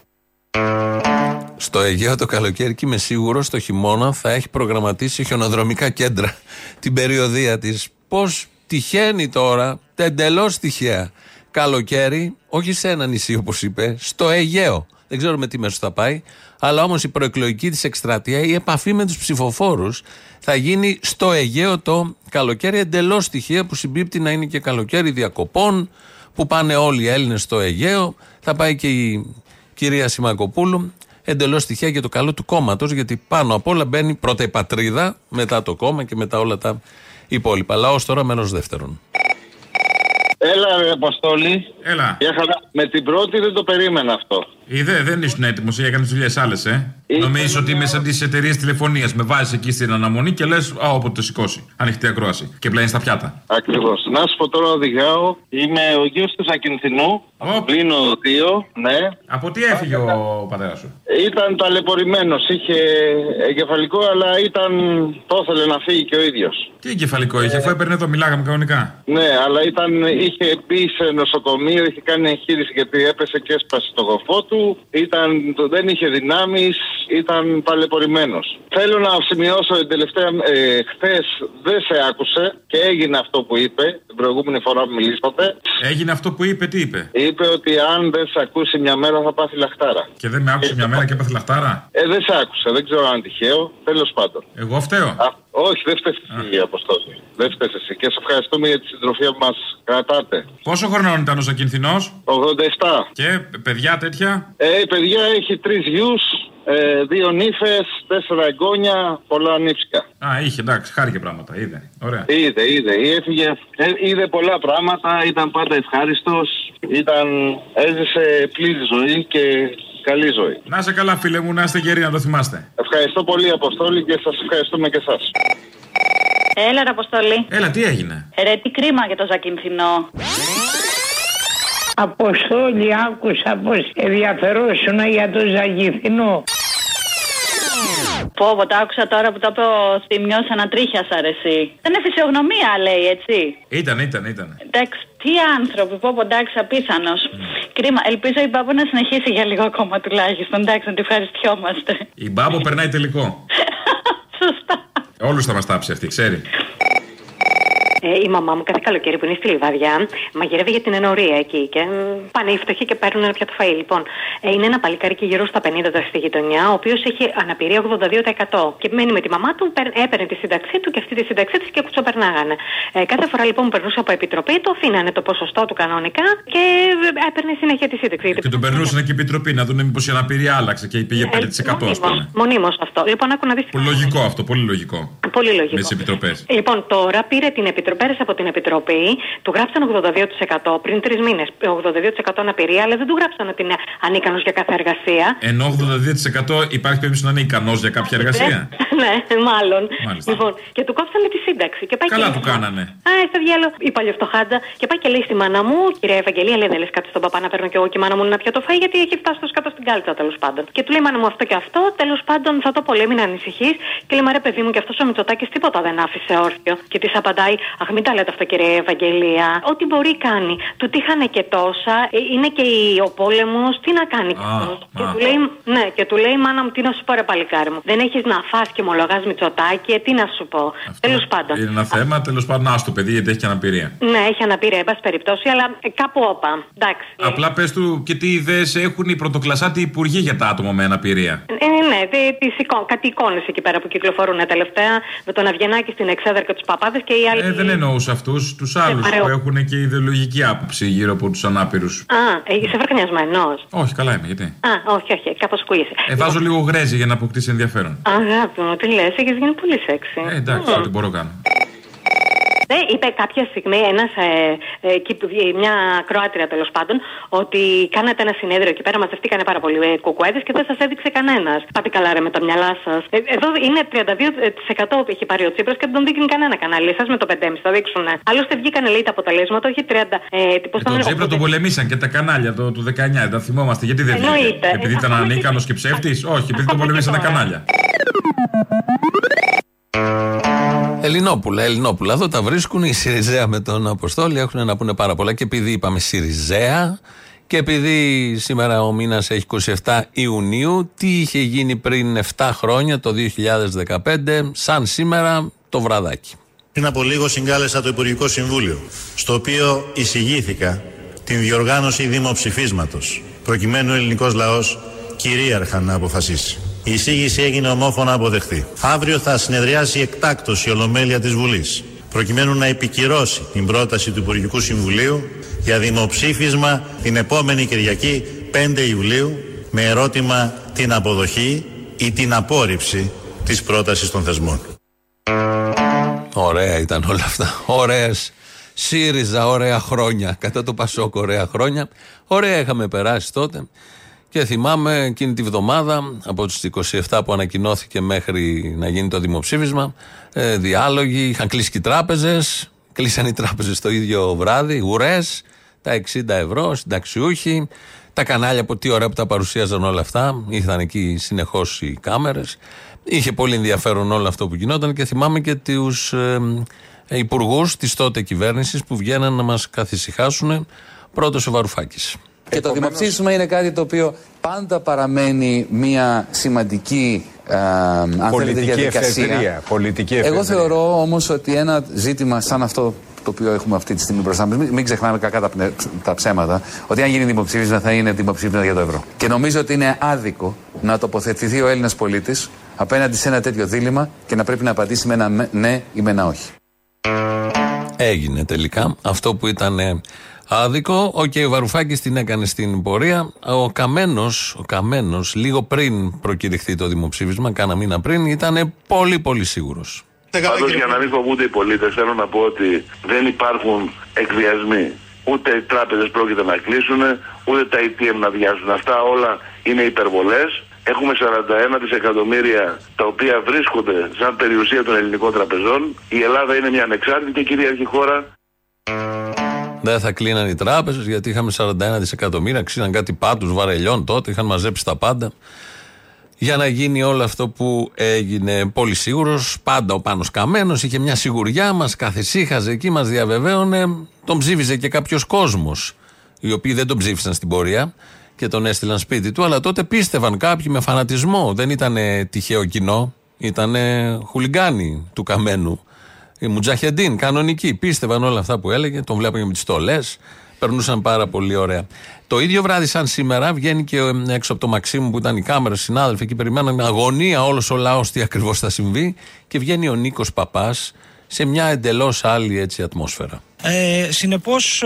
Στο Αιγαίο το καλοκαίρι και είμαι σίγουρος στο χειμώνα θα έχει προγραμματίσει χιονοδρομικά κέντρα την περιοδία της. Πώς τυχαίνει τώρα, εντελώς τυχαία, καλοκαίρι, όχι σε ένα νησί όπως είπε, στο Αιγαίο. Δεν ξέρω με τι μέσο θα πάει, αλλά όμως η προεκλογική της εκστρατεία, η επαφή με τους ψηφοφόρους θα γίνει στο Αιγαίο το καλοκαίρι εντελώς τυχαία που συμπίπτει να είναι και καλοκαίρι διακοπών, που πάνε όλοι οι Έλληνες στο Αιγαίο. Θα πάει και η κυρία Σιμακοπούλου εντελώς τυχαία για το καλό του κόμματος, γιατί πάνω απ' όλα μπαίνει πρώτα η πατρίδα, μετά το κόμμα και μετά όλα τα υπόλοιπα. Λαός τώρα μέρο δεύτερον. Έλα, ρε Αποστόλη. Έλα. Για χαρά. Με την πρώτη δεν το περίμενα αυτό. Είδε, δεν ήσουν έτοιμος ή έκανες δουλειές άλλες, ε; Νομίζεις ότι είμαι σαν τις εταιρείες τηλεφωνίας. Με βάζεις εκεί στην αναμονή και λες, Α, όποτε το σηκώσει. Ανοιχτή ακρόαση. Και πλένεις τα πιάτα. Ακριβώς. Να σου πω τώρα οδηγάω. Είμαι ο γιος του Ακινθινού. Πλήνω δύο, ναι. Από τι έφυγε ο πατέρας σου; Ήταν ταλαιπωρημένος. Είχε εγκεφαλικό, αλλά ήταν. Το ήθελε να φύγει και ο ίδιος. Τι εγκεφαλικό είχε, αφού έπαιρνε εδώ, μιλάγαμε κανονικά. Ναι, αλλά ήταν, είχε μπει σε νοσοκομείο, είχε κάνει εγχείρηση γιατί έπεσε και έσπασε το γοφό του. Ήταν, το- δεν είχε δυνάμεις, ήταν ταλαιπωρημένο. Θέλω να σημειώσω την τελευταία. Ε, Χθες δεν σε άκουσε και έγινε αυτό που είπε την προηγούμενη φορά που μιλήσατε. Έγινε αυτό που είπε, τι είπε; Είπε ότι αν δεν σε ακούσει μια μέρα θα πάθει λαχτάρα. Και δεν με άκουσε μια μέρα και έπαθε λαχτάρα; Ε, δεν σε άκουσε, δεν ξέρω αν είναι τυχαίο. Τέλος πάντων. Εγώ φταίω. Α, όχι, δεν φταίει εσύ, Αποστόλη. Δεν φταίει εσύ. Και σε ευχαριστούμε για τη συντροφία που μας κρατάτε. Πόσο χρονών ήταν ο Ζακυνθινός; 87. Και παιδιά τέτοια; Ε, η παιδιά έχει τρεις γιους, ε, δύο νύφες, τέσσερα εγγόνια, πολλά νύψικα. Α, είχε, εντάξει, χάρηκε πράγματα, είδε. Ωραία. Είδε, είδε, έφυγε, ε, είδε πολλά πράγματα, ήταν πάντα ευχάριστος, ήταν, έζησε πλήρη ζωή και καλή ζωή. Να είσαι καλά, φίλε μου, να είστε γεροί, να το θυμάστε. Ευχαριστώ πολύ, Αποστόλη, και σας ευχαριστούμε και εσά. Έλα, ρε Αποστολή. Έλα, τι έγινε; Ρε, τι κρίμα για το Ζακυνθινό. Αποστόλη άκουσα πως ενδιαφερόσουν για το Ζαγηθινό. Πω, πω, το άκουσα τώρα που το είπε ο Θημιός ανατρίχιας αρεσί. Ήταν φυσιογνωμία, λέει, έτσι. Ήταν, ήταν, ήταν. Εντάξει, τι άνθρωποι, πω, πω, εντάξει, απίθανος. Κρίμα, ελπίζω η Μπάμπο να συνεχίσει για λίγο ακόμα τουλάχιστον. Εντάξει, να τη ευχαριστιόμαστε. Η Μπάμπο περνάει τελικό. Σωστά. Όλους θα μας τάψει αυτή, ξέρει. Ε, η μαμά μου κάθε καλοκαίρι που είναι στη Λιβαδιά μαγειρεύει για την ενορία εκεί και μ, πάνε οι φτωχοί και παίρνουν ένα πιάτο φαΐ. Λοιπόν, ε, είναι ένα παλικάρι και γύρω στα 50 τώρα στη γειτονιά, ο οποίος έχει αναπηρία 82% και μένει με τη μαμά του, παίρν- έπαιρνε τη σύνταξή του και αυτή τη σύνταξή της και κουτσοπερνάγανε. Ε, κάθε φορά λοιπόν που περνούσε από επιτροπή, το αφήνανε το ποσοστό του κανονικά και ε, έπαιρνε συνέχεια τη σύνταξη. γιατί Και τον περνούσαν και η επιτροπή να δουν μήπως η αναπηρία άλλαξε και πήγε 5% ας πούμε. Μονίμως αυτό. Λοιπόν, άκου να δεις. Πολύ λογικό αυτό, πολύ λογικό. Πολύ λογικό. Με τις επιτροπές. Λοιπόν, τώρα πήρε την επιτροπή, πέρασε από την επιτροπή, του γράψαν 82% πριν τρεις μήνες. 82% αναπηρία, αλλά δεν του γράψαν ότι είναι ανίκανος για κάθε εργασία. Ενώ 82% υπάρχει περίπτωση να είναι ικανός για κάποια εργασία; ναι, μάλλον. Μάλιστα. Λοιπόν, και του κόψανε τη σύνταξη. Και πάει Καλά και... του κάνανε. Α, στο διάλογο, η παλιοφτωχάτζα. Και πάει και λέει στη μάνα μου, κυρία Ευαγγελία, λέει δεν λες κάτι στον παπά να παίρνω και εγώ και η μάνα μου να πιω το φάι, γιατί έχει φτάσει τόσο κάτω στην κάλτσα τέλος πάντων. Και του λέει η μάνα μου αυτό και αυτό, τέλος πάντων θα το πω, λέει μην ανησυχείς. Και λέει μα ρε παιδί μου και αυτός ο Μητσοτάκης τίποτα δεν άφησε όρθιο. Και της απαντάει, Αχ μην τα λέτε αυτό κυρία Ευαγγελία. Ό,τι μπορεί κάνει. Του τύχανε και τόσα, ε, είναι και η- ο πόλεμος, τι να κάνει. και, του λέει, ναι, και του λέει η μάνα μου, τι να σου πω ρε παλικάρι μου. Δεν έχεις να φας και μολογά Μητσοτάκη, ε, τι να σου πω. Τέλος πάντων. Είναι ένα θέμα, τέλος πάντων, άστο παιδί, γιατί έχει και αναπηρία. Ναι, έχει αναπηρία, εν πάση περιπτώσει, αλλά ε, κάπου όπα. Εντάξει. Απλά πες του και τι ιδέες έχουν οι πρωτοκλασσάτοι υπουργοί για τα άτομα με αναπηρία; Ε, ναι, τι- τις εικο- κάτι εικόνες εκεί πέρα που κυκλοφορούν τελευταία με τον Αυγενάκη στην Εξέδρα και του Παπάδες και οι άλλοι. Ε, δεν εννοούσα αυτούς, τους άλλους παρεώ. που έχουν και ιδεολογική άποψη γύρω από τους ανάπηρους. Α, ε, είσαι βαρκανιασμένο. Όχι, καλά είμαι, γιατί; Α, όχι, όχι, κάπως ακούγεσαι. Ε, βάζω λίγο γρέζι για να αποκτήσει ενδιαφέρον. Αγάπη μου, τι λες, έχεις γίνει πολύ σεξι. Ε, εντάξει, ό,τι μπορώ κάνω. Ε, είπε κάποια στιγμή ένας, ε, ε, εκεί που βγει- μια Κροάτρια τέλος πάντων ότι κάνατε ένα συνέδριο εκεί πέρα, μαζευτήκανε πάρα πολλοί ε, κουκουέδες και δεν σας έδειξε κανένας. Πάτε καλά, ρε, με τα μυαλά σας. Ε, εδώ είναι 32% που έχει πάρει ο Τσίπρας και δεν τον δείχνει κανένα κανάλι. Εσά με το 5,5 θα δείξουν. Άλλωστε βγήκανε λέει τα αποτελέσματα, όχι 30. Ε, τι- πώς το Τον λένε, Τσίπρα τον πολεμήσαν και τα κανάλια το, του 19, τα θυμόμαστε. Γιατί δεν βγήκε. Εννοείται. Επειδή ήταν ανίκανος και ψεύτης, όχι, επειδή τον πολεμήσαν τα κανάλια. Ελληνόπουλα, Ελληνόπουλα. Εδώ τα βρίσκουν οι Σιριζέα με τον Αποστόλη. Έχουν να πούνε πάρα πολλά. Και επειδή είπαμε Σιριζέα και επειδή σήμερα ο μήνας έχει 27 Ιουνίου, τι είχε γίνει πριν 7 χρόνια, το 2015, σαν σήμερα το βραδάκι. Πριν από λίγο συγκάλεσα το Υπουργικό Συμβούλιο, στο οποίο εισηγήθηκα την διοργάνωση δημοψηφίσματος, προκειμένου ο ελληνικός λαός κυρίαρχα να αποφασίσει. Η εισήγηση έγινε ομόφωνα αποδεχτή. Αύριο θα συνεδριάσει εκτάκτως η Ολομέλεια της Βουλής, προκειμένου να επικυρώσει την πρόταση του Υπουργικού Συμβουλίου για δημοψήφισμα την επόμενη Κυριακή 5 Ιουλίου με ερώτημα την αποδοχή ή την απόρριψη της πρότασης των θεσμών. Ωραία ήταν όλα αυτά. Ωραίες. ΣΥΡΙΖΑ, ωραία χρόνια. Κατά το Πασόκ, ωραία χρόνια. Ωραία είχαμε περάσει τότε. Και θυμάμαι εκείνη τη βδομάδα, από τις 27 που ανακοινώθηκε μέχρι να γίνει το δημοψήφισμα, ε, διάλογοι, είχαν κλείσει και οι τράπεζες, κλείσαν οι τράπεζες το ίδιο βράδυ, ουρές, τα 60 ευρώ, συνταξιούχοι, τα κανάλια που τι ωραία που τα παρουσίαζαν όλα αυτά, ήρθαν εκεί συνεχώς οι κάμερες. Είχε πολύ ενδιαφέρον όλο αυτό που γινόταν και θυμάμαι και τους ε, ε, υπουργούς της τότε κυβέρνησης που βγαίναν να μας καθησυχάσουν. Πρώτος ο Βαρουφάκης. Και το δημοψήφισμα είναι κάτι το οποίο πάντα παραμένει μια σημαντική ε, αν θέλετε, Πολιτική διαδικασία. εφεδρεία, πολιτική Εγώ εφεδρεία. θεωρώ όμως ότι ένα ζήτημα σαν αυτό το οποίο έχουμε αυτή τη στιγμή μπροστά μας, μην, μην ξεχνάμε κακά τα, πνε- τα ψέματα, ότι αν γίνει δημοψήφισμα θα είναι δημοψήφισμα για το ευρώ. Και νομίζω ότι είναι άδικο να τοποθετηθεί ο Έλληνας πολίτης απέναντι σε ένα τέτοιο δίλημα και να πρέπει να απαντήσει με ένα με- ναι ή με ένα όχι. Έγινε τελικά αυτό που ήταν ε, άδικο. Ο κ. Βαρουφάκης την έκανε στην πορεία. Ο Καμένος, ο Καμένος, λίγο πριν προκηρυχθεί το δημοψήφισμα, κάνα μήνα πριν, ήταν πολύ πολύ σίγουρος. Πάντως για να μην φοβούνται οι πολίτες, θέλω να πω ότι δεν υπάρχουν εκβιασμοί. Ούτε οι τράπεζες πρόκειται να κλείσουν, ούτε τα ATM να βιάζουν. Αυτά όλα είναι υπερβολές. Έχουμε 41 δισεκατομμύρια τα οποία βρίσκονται σαν περιουσία των ελληνικών τραπεζών. Η Ελλάδα είναι μια ανεξάρτητη και κυρίαρχη χώρα. Δεν θα κλείναν οι τράπεζες γιατί είχαμε 41 δισεκατομμύρια, ξύναν κάτι πάτους βαρελιών τότε, είχαν μαζέψει τα πάντα. Για να γίνει όλο αυτό που έγινε πολύ σίγουρος, πάντα ο Πάνος Καμένος είχε μια σιγουριά, μας καθησύχαζε εκεί, μας διαβεβαίωνε. Τον ψήφιζε και κάποιος κόσμος, οι οποίοι δεν τον ψήφισαν στην πορεία και τον έστειλαν σπίτι του, αλλά τότε πίστευαν κάποιοι με φανατισμό. Δεν ήταν τυχαίο κοινό, ήταν χουλιγκάνοι του Καμένου. Οι Μουτζαχεντίν, κανονικοί. Πίστευαν όλα αυτά που έλεγε, τον βλέπανε με τις στολές. Περνούσαν πάρα πολύ ωραία. Το ίδιο βράδυ, σαν σήμερα, βγαίνει και ε, έξω από το Μαξίμου που ήταν οι κάμερε, συνάδελφοι εκεί περιμέναν με αγωνία όλος ο λαός τι ακριβώς θα συμβεί. Και βγαίνει ο Νίκος Παπάς σε μια εντελώς άλλη έτσι ατμόσφαιρα. Ε, Συνεπώς,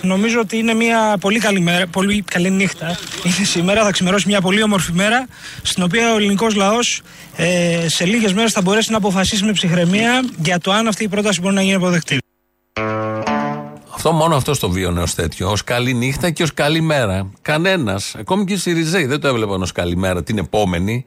νομίζω ότι είναι μια πολύ καλή, μέρα, πολύ καλή νύχτα. Είναι σήμερα, θα ξημερώσει μια πολύ όμορφη μέρα, στην οποία ο ελληνικός λαός ε, σε λίγες μέρες θα μπορέσει να αποφασίσει με ψυχραιμία για το αν αυτή η πρόταση μπορεί να γίνει αποδεκτή. Αυτό μόνο αυτό το βίωνε ως τέτοιο. Ω καλή νύχτα και ως καλή μέρα. Κανένας, ακόμη και οι Σιριζέοι δεν το έβλεπαν ως καλή μέρα την επόμενη.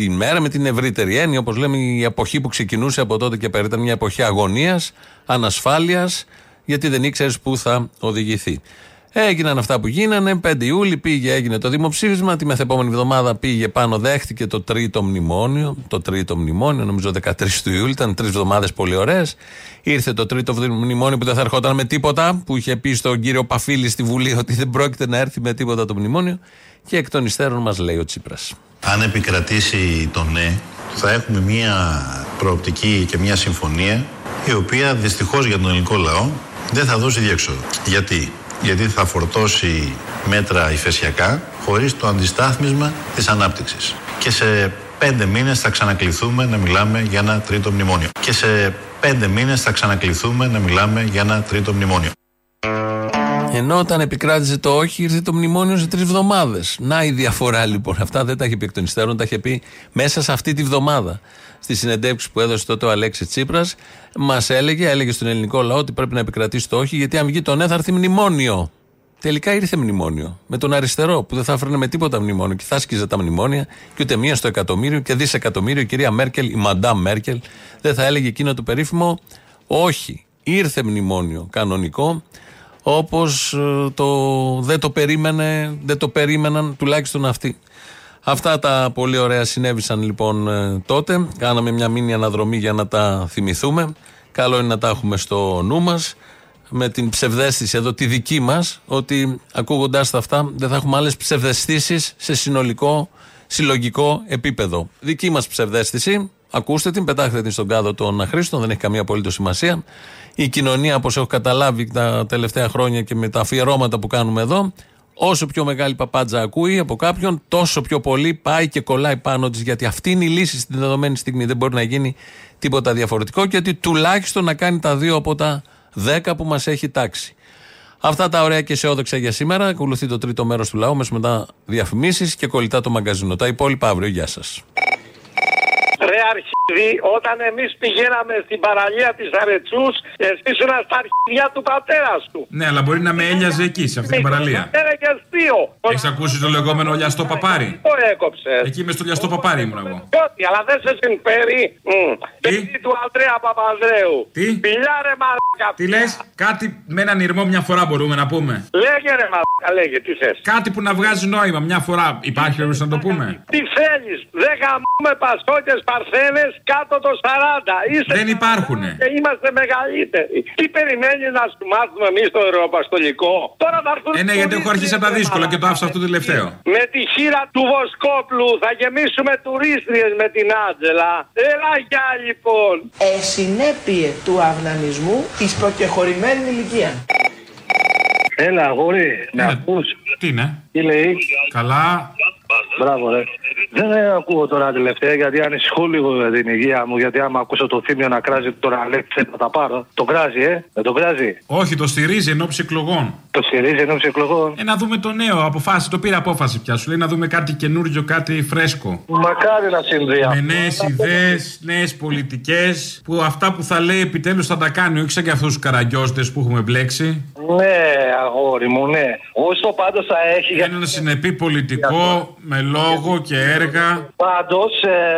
Τη μέρα με την ευρύτερη έννοια, όπως λέμε, η εποχή που ξεκινούσε από τότε και πέρα ήταν μια εποχή αγωνίας, ανασφάλειας, γιατί δεν ήξερες πού θα οδηγηθεί. Έγιναν αυτά που γίνανε. 5 Ιούλη πήγε, έγινε το δημοψήφισμα. Τη μεθεπόμενη εβδομάδα πήγε πάνω, δέχτηκε το τρίτο μνημόνιο. Το τρίτο μνημόνιο, νομίζω 13 του Ιούλη, ήταν τρεις εβδομάδες πολύ ωραίες. Ήρθε το τρίτο μνημόνιο που δεν θα ερχόταν με τίποτα, που είχε πει στον κύριο Παφίλη στη Βουλή ότι δεν πρόκειται να έρθει με τίποτα το μνημόνιο. Και εκ των υστέρων μας λέει ο Τσίπρας. Αν επικρατήσει το ναι, θα έχουμε μια προοπτική και μια συμφωνία η οποία δυστυχώς για τον ελληνικό λαό δεν θα δώσει διέξοδο. Γιατί; Γιατί θα φορτώσει μέτρα ηφαισιακά χωρίς το αντιστάθμισμα της ανάπτυξης. Και σε πέντε μήνες θα ξανακληθούμε να μιλάμε για ένα τρίτο μνημόνιο. Και σε πέντε μήνες θα ξανακληθούμε να μιλάμε για ένα τρίτο μνημόνιο. Ενώ όταν επικράτησε το όχι, ήρθε το μνημόνιο σε τρεις εβδομάδε. Να η διαφορά λοιπόν. Αυτά δεν τα είχε πει εκ των υστέρων, τα είχε πει μέσα σε αυτή τη βδομάδα. Στη συνεντεύξη που έδωσε τότε ο Αλέξης Τσίπρας, μας έλεγε, έλεγε στον ελληνικό λαό ότι πρέπει να επικρατήσει το όχι, γιατί αν βγει το ναι θα έρθει μνημόνιο. Τελικά ήρθε μνημόνιο. Με τον αριστερό που δεν θα έφερνε με τίποτα μνημόνιο και θα άσκιζε τα μνημόνια και ούτε μία στο εκατομμύριο και δισεκατομμύριο. Η κυρία Μέρκελ, η Μαντάμ Μέρκελ, δεν θα έλεγε εκείνο το περίφημο όχι. Ήρθε μνημόνιο κανονικό όπως ε, το, δεν, το περίμενε, δεν το περίμεναν τουλάχιστον αυτοί. Αυτά τα πολύ ωραία συνέβησαν λοιπόν ε, τότε. Κάναμε μια μήνυ αναδρομή για να τα θυμηθούμε. Καλό είναι να τα έχουμε στο νου μας με την ψευδέστηση εδώ τη δική μας ότι ακούγοντάς τα αυτά δεν θα έχουμε άλλες ψευδεστήσεις σε συνολικό συλλογικό επίπεδο. Δική μας ψευδέστηση, ακούστε την, πετάχτε την στον κάδο των αχρήστων, δεν έχει καμία απολύτως σημασία. Η κοινωνία, όπως έχω καταλάβει τα τελευταία χρόνια και με τα αφιερώματα που κάνουμε εδώ, Όσο πιο μεγάλη παπάντζα ακούει από κάποιον, τόσο πιο πολύ πάει και κολλάει πάνω της. Γιατί αυτή είναι η λύση στην δεδομένη στιγμή. Δεν μπορεί να γίνει τίποτα διαφορετικό και ότι τουλάχιστον να κάνει τα δύο από τα δέκα που μας έχει τάξει. Αυτά τα ωραία και αισιόδοξα για σήμερα. Ακολουθεί το τρίτο μέρος του λαού, μέσα μετά διαφημίσεις και κολλητά το μαγκαζίνο. Τα υπόλοιπα αύριο. Γεια σας. Ρε αρχίδι, όταν εμείς πηγαίναμε στην παραλία της Αρετσούς, εσύ ήσουν στα αρχίδια του πατέρας σου. Ναι, αλλά μπορεί να με έλιαζε εκεί, σε αυτή την παραλία. Era και αστείο. Έχεις ακούσει το λεγόμενο λιαστό παπάρι. Το έκοψε. Εκεί με στο λιαστό παπάρι ήμουν εγώ. Ό,τι, αλλά δεν σε συμφέρει. Μμ. Παιδί του Αντρέα Παπανδρέου. Τι; Πιλιάρε μαλάκα. Τι λες, κάτι με έναν ηρμό μια φορά μπορούμε να πούμε. Λέγε ρε μαλάκα, λέγε, τι θες. Κάτι που να βγάζει νόημα μια φορά. Υπάρχει περίπτωση να το πούμε. Τι θέλεις, δεν γαμούμε πασόκε παρθένες κάτω το 40. Είστε Δεν υπάρχουνε. Και είμαστε μεγαλύτεροι. Τι περιμένει να σου μάθουμε εμείς το ευρωπαστολικό; Τώρα θα έρθουν. Ε, ναι, γιατί έχω αρχίσει από τα δύσκολα και το άφησα αυτό το τελευταίο. Με τη χείρα του Βοσκόπλου θα γεμίσουμε τουρίστριες με την Άντζελα. Έλα γεια λοιπόν. Ε, συνέπειε του αυνανισμού της προκεχωρημένης ηλικίας. Έλα, αγόρι, με ακούς. Τι είναι; Τι λέει; Καλά. Μπράβο, ρε. Δεν ε, ακούω τώρα τελευταία γιατί ανησυχώ λίγο για την υγεία μου. Γιατί άμα ακούσω το θύμιο να κράζει τον Αλέξη θα τα πάρω. Το κράζει, ε. Δεν το κράζει. Όχι, το στηρίζει εν ώψη εκλογών. Το στηρίζει εν ώψη εκλογών. Ε, να δούμε το νέο. Αποφάσισε, το πήρε απόφαση πια. Σου λέει να δούμε κάτι καινούριο, κάτι φρέσκο. Μακάρι να συμβεί αυτό. Με νέες ιδέες, νέες πολιτικές. Που αυτά που θα λέει επιτέλους θα τα κάνει. Όχι σαν και αυτούς τους καραγκιόζτε που έχουμε μπλέξει. Ναι, αγόρι μου, ναι. Όσο πάντως θα έχει. για- Ένα συνεπή πολιτικό με λόγο και έργα. Πάντως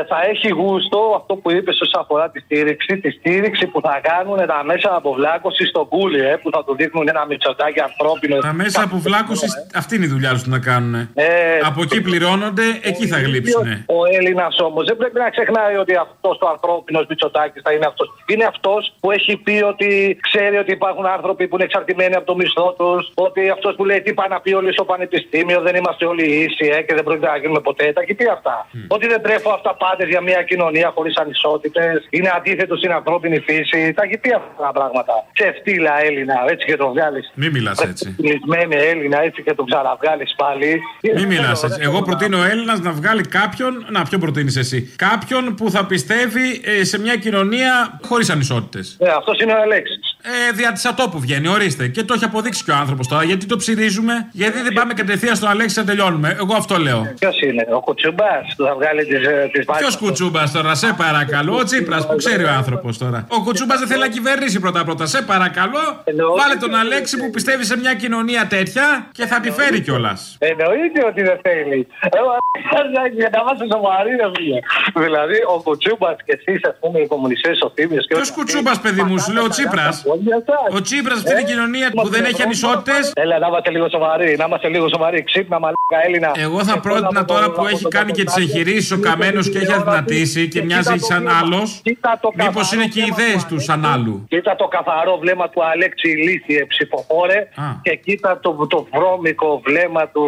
θα έχει γούστο αυτό που είπες όσον αφορά τη στήριξη. Τη στήριξη που θα κάνουν τα μέσα αποβλάκωσης στον κούλι, ε, που θα του δείχνουν ένα μυτσοτάκι ανθρώπινο. Τα μέσα αποβλάκωσης, αυτή είναι η δουλειά τους να κάνουν. Ε, Από εκεί πληρώνονται, εκεί θα γλύψουν. Ο Έλληνας όμως δεν πρέπει να ξεχνάει ότι αυτός ο ανθρώπινος Μητσοτάκη θα είναι αυτός. Είναι αυτός που έχει πει ότι ξέρει ότι υπάρχουν άνθρωποι που είναι εξαρτημένοι από το μισθό τους. Ότι αυτός που λέει τι πάει να πει όλοι στο πανεπιστήμιο, δεν είμαστε όλοι ίσοι ε, και δεν πρόκειται να γίνουμε ποτέ. Τα έχει πει αυτά. Ότι δεν τρέφω αυταπάτε για μια κοινωνία χωρίς ανισότητες. Είναι αντίθετο στην ανθρώπινη φύση. Τα έχει πει αυτά τα πράγματα. Ξεφτύλα Έλληνα, έτσι και το βγάλεις. Μην μιλάς έτσι. Κλεισμένη Έλληνα, έτσι και το ξαναβγάλεις πάλι. Μην μιλάς έτσι. Εγώ προτείνω ο Έλληνας να βγάλει κάποιον. Να, ποιο προτείνεις εσύ; Κάποιον που θα πιστεύει ε, σε μια κοινωνία χωρίς ανισότητες. Ε, αυτός είναι ο Αλέξης. Ε, δια της ατόπου βγαίνει, ορίστε. Και το έχει αποδείξει και ο άνθρωπος τώρα. Γιατί το ψηρίζουμε, γιατί δεν πάμε κατευθείαν στον Αλέξη να τελειώνουμε. Εγώ αυτό λέω. Ποιος είναι, ο Κουτσούμπα που θα βγάλει τις τις Ποιος κουτσούμπα τώρα, σε παρακαλώ. Ο Τσίπρας που ξέρει ο άνθρωπος τώρα. Ο κουτσούμπα δεν θέλει να κυβερνήσει πρώτα-πρώτα. Σε παρακαλώ, βάλε τον Αλέξη που πιστεύει σε μια κοινωνία τέτοια και θα τη φέρει κιόλας. Εννοείται ότι δεν θέλει. Εγώ για να είμαστε σοβαροί, ρε φίλε. Δηλαδή, ο Κουτσούμπα και εσείς, ας πούμε, οι κομμουνιστές, ο Θήμιο και Ποιος κουτσούμπα, παιδί μου, σου λέω ο Τσίπρας. Ο Τσίπρας αυτή την κοινωνία που δεν έχει ανισότητες. Έλα, να είμαστε λίγο σοβαροί, να είμαστε λίγο σοβαροί. Ξύπνα, μαλάκα Έλληνα. Εγώ θα πρότεινα τώρα που έχει κάνει και τις εγχειρήσεις ο Καμένος και έχει αδυνατήσει και μοιάζει σαν άλλος. Μήπως είναι και οι ιδέες του σαν άλλου. Κοίτα το καθαρό βλέμμα του Αλέξη Ηλίθιε ψηφοφόρε και κοίτα το, το βρώμικο βλέμμα του,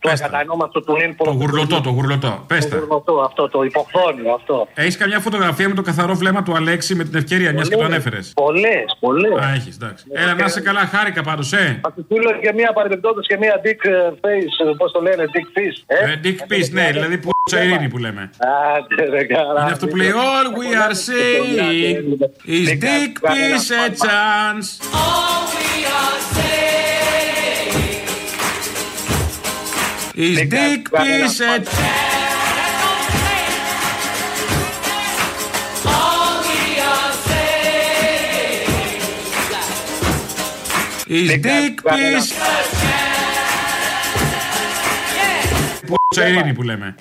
του ακατανόμαστου του Νίν Το γουρλωτό, το γουρλωτό. Πες τα. Γουρλωτό, αυτό το υποχθόνιο αυτό. Έχεις καμιά φωτογραφία με το καθαρό βλέμμα του Αλέξη με την ευκαιρία, μιας και το ανέφερες; Πολλές, πολλές. Α, έχεις, εντάξει. Έλα, να είσαι καλά, χάρηκα πάντως, ε. Θα σου στείλω και μία παρεμπιπτόντως και μία dick ε, face, πώς το λένε, dick fish. Ε, Dick Peace, ναι, δηλαδή που ειρήνη που λέμε. Άντε, ρε καλά. Είναι αυτό που λέει All we are saying is Dick Peace a chance. Is Dick Peace a Is Dick Peace που ειρήνη που λέμε.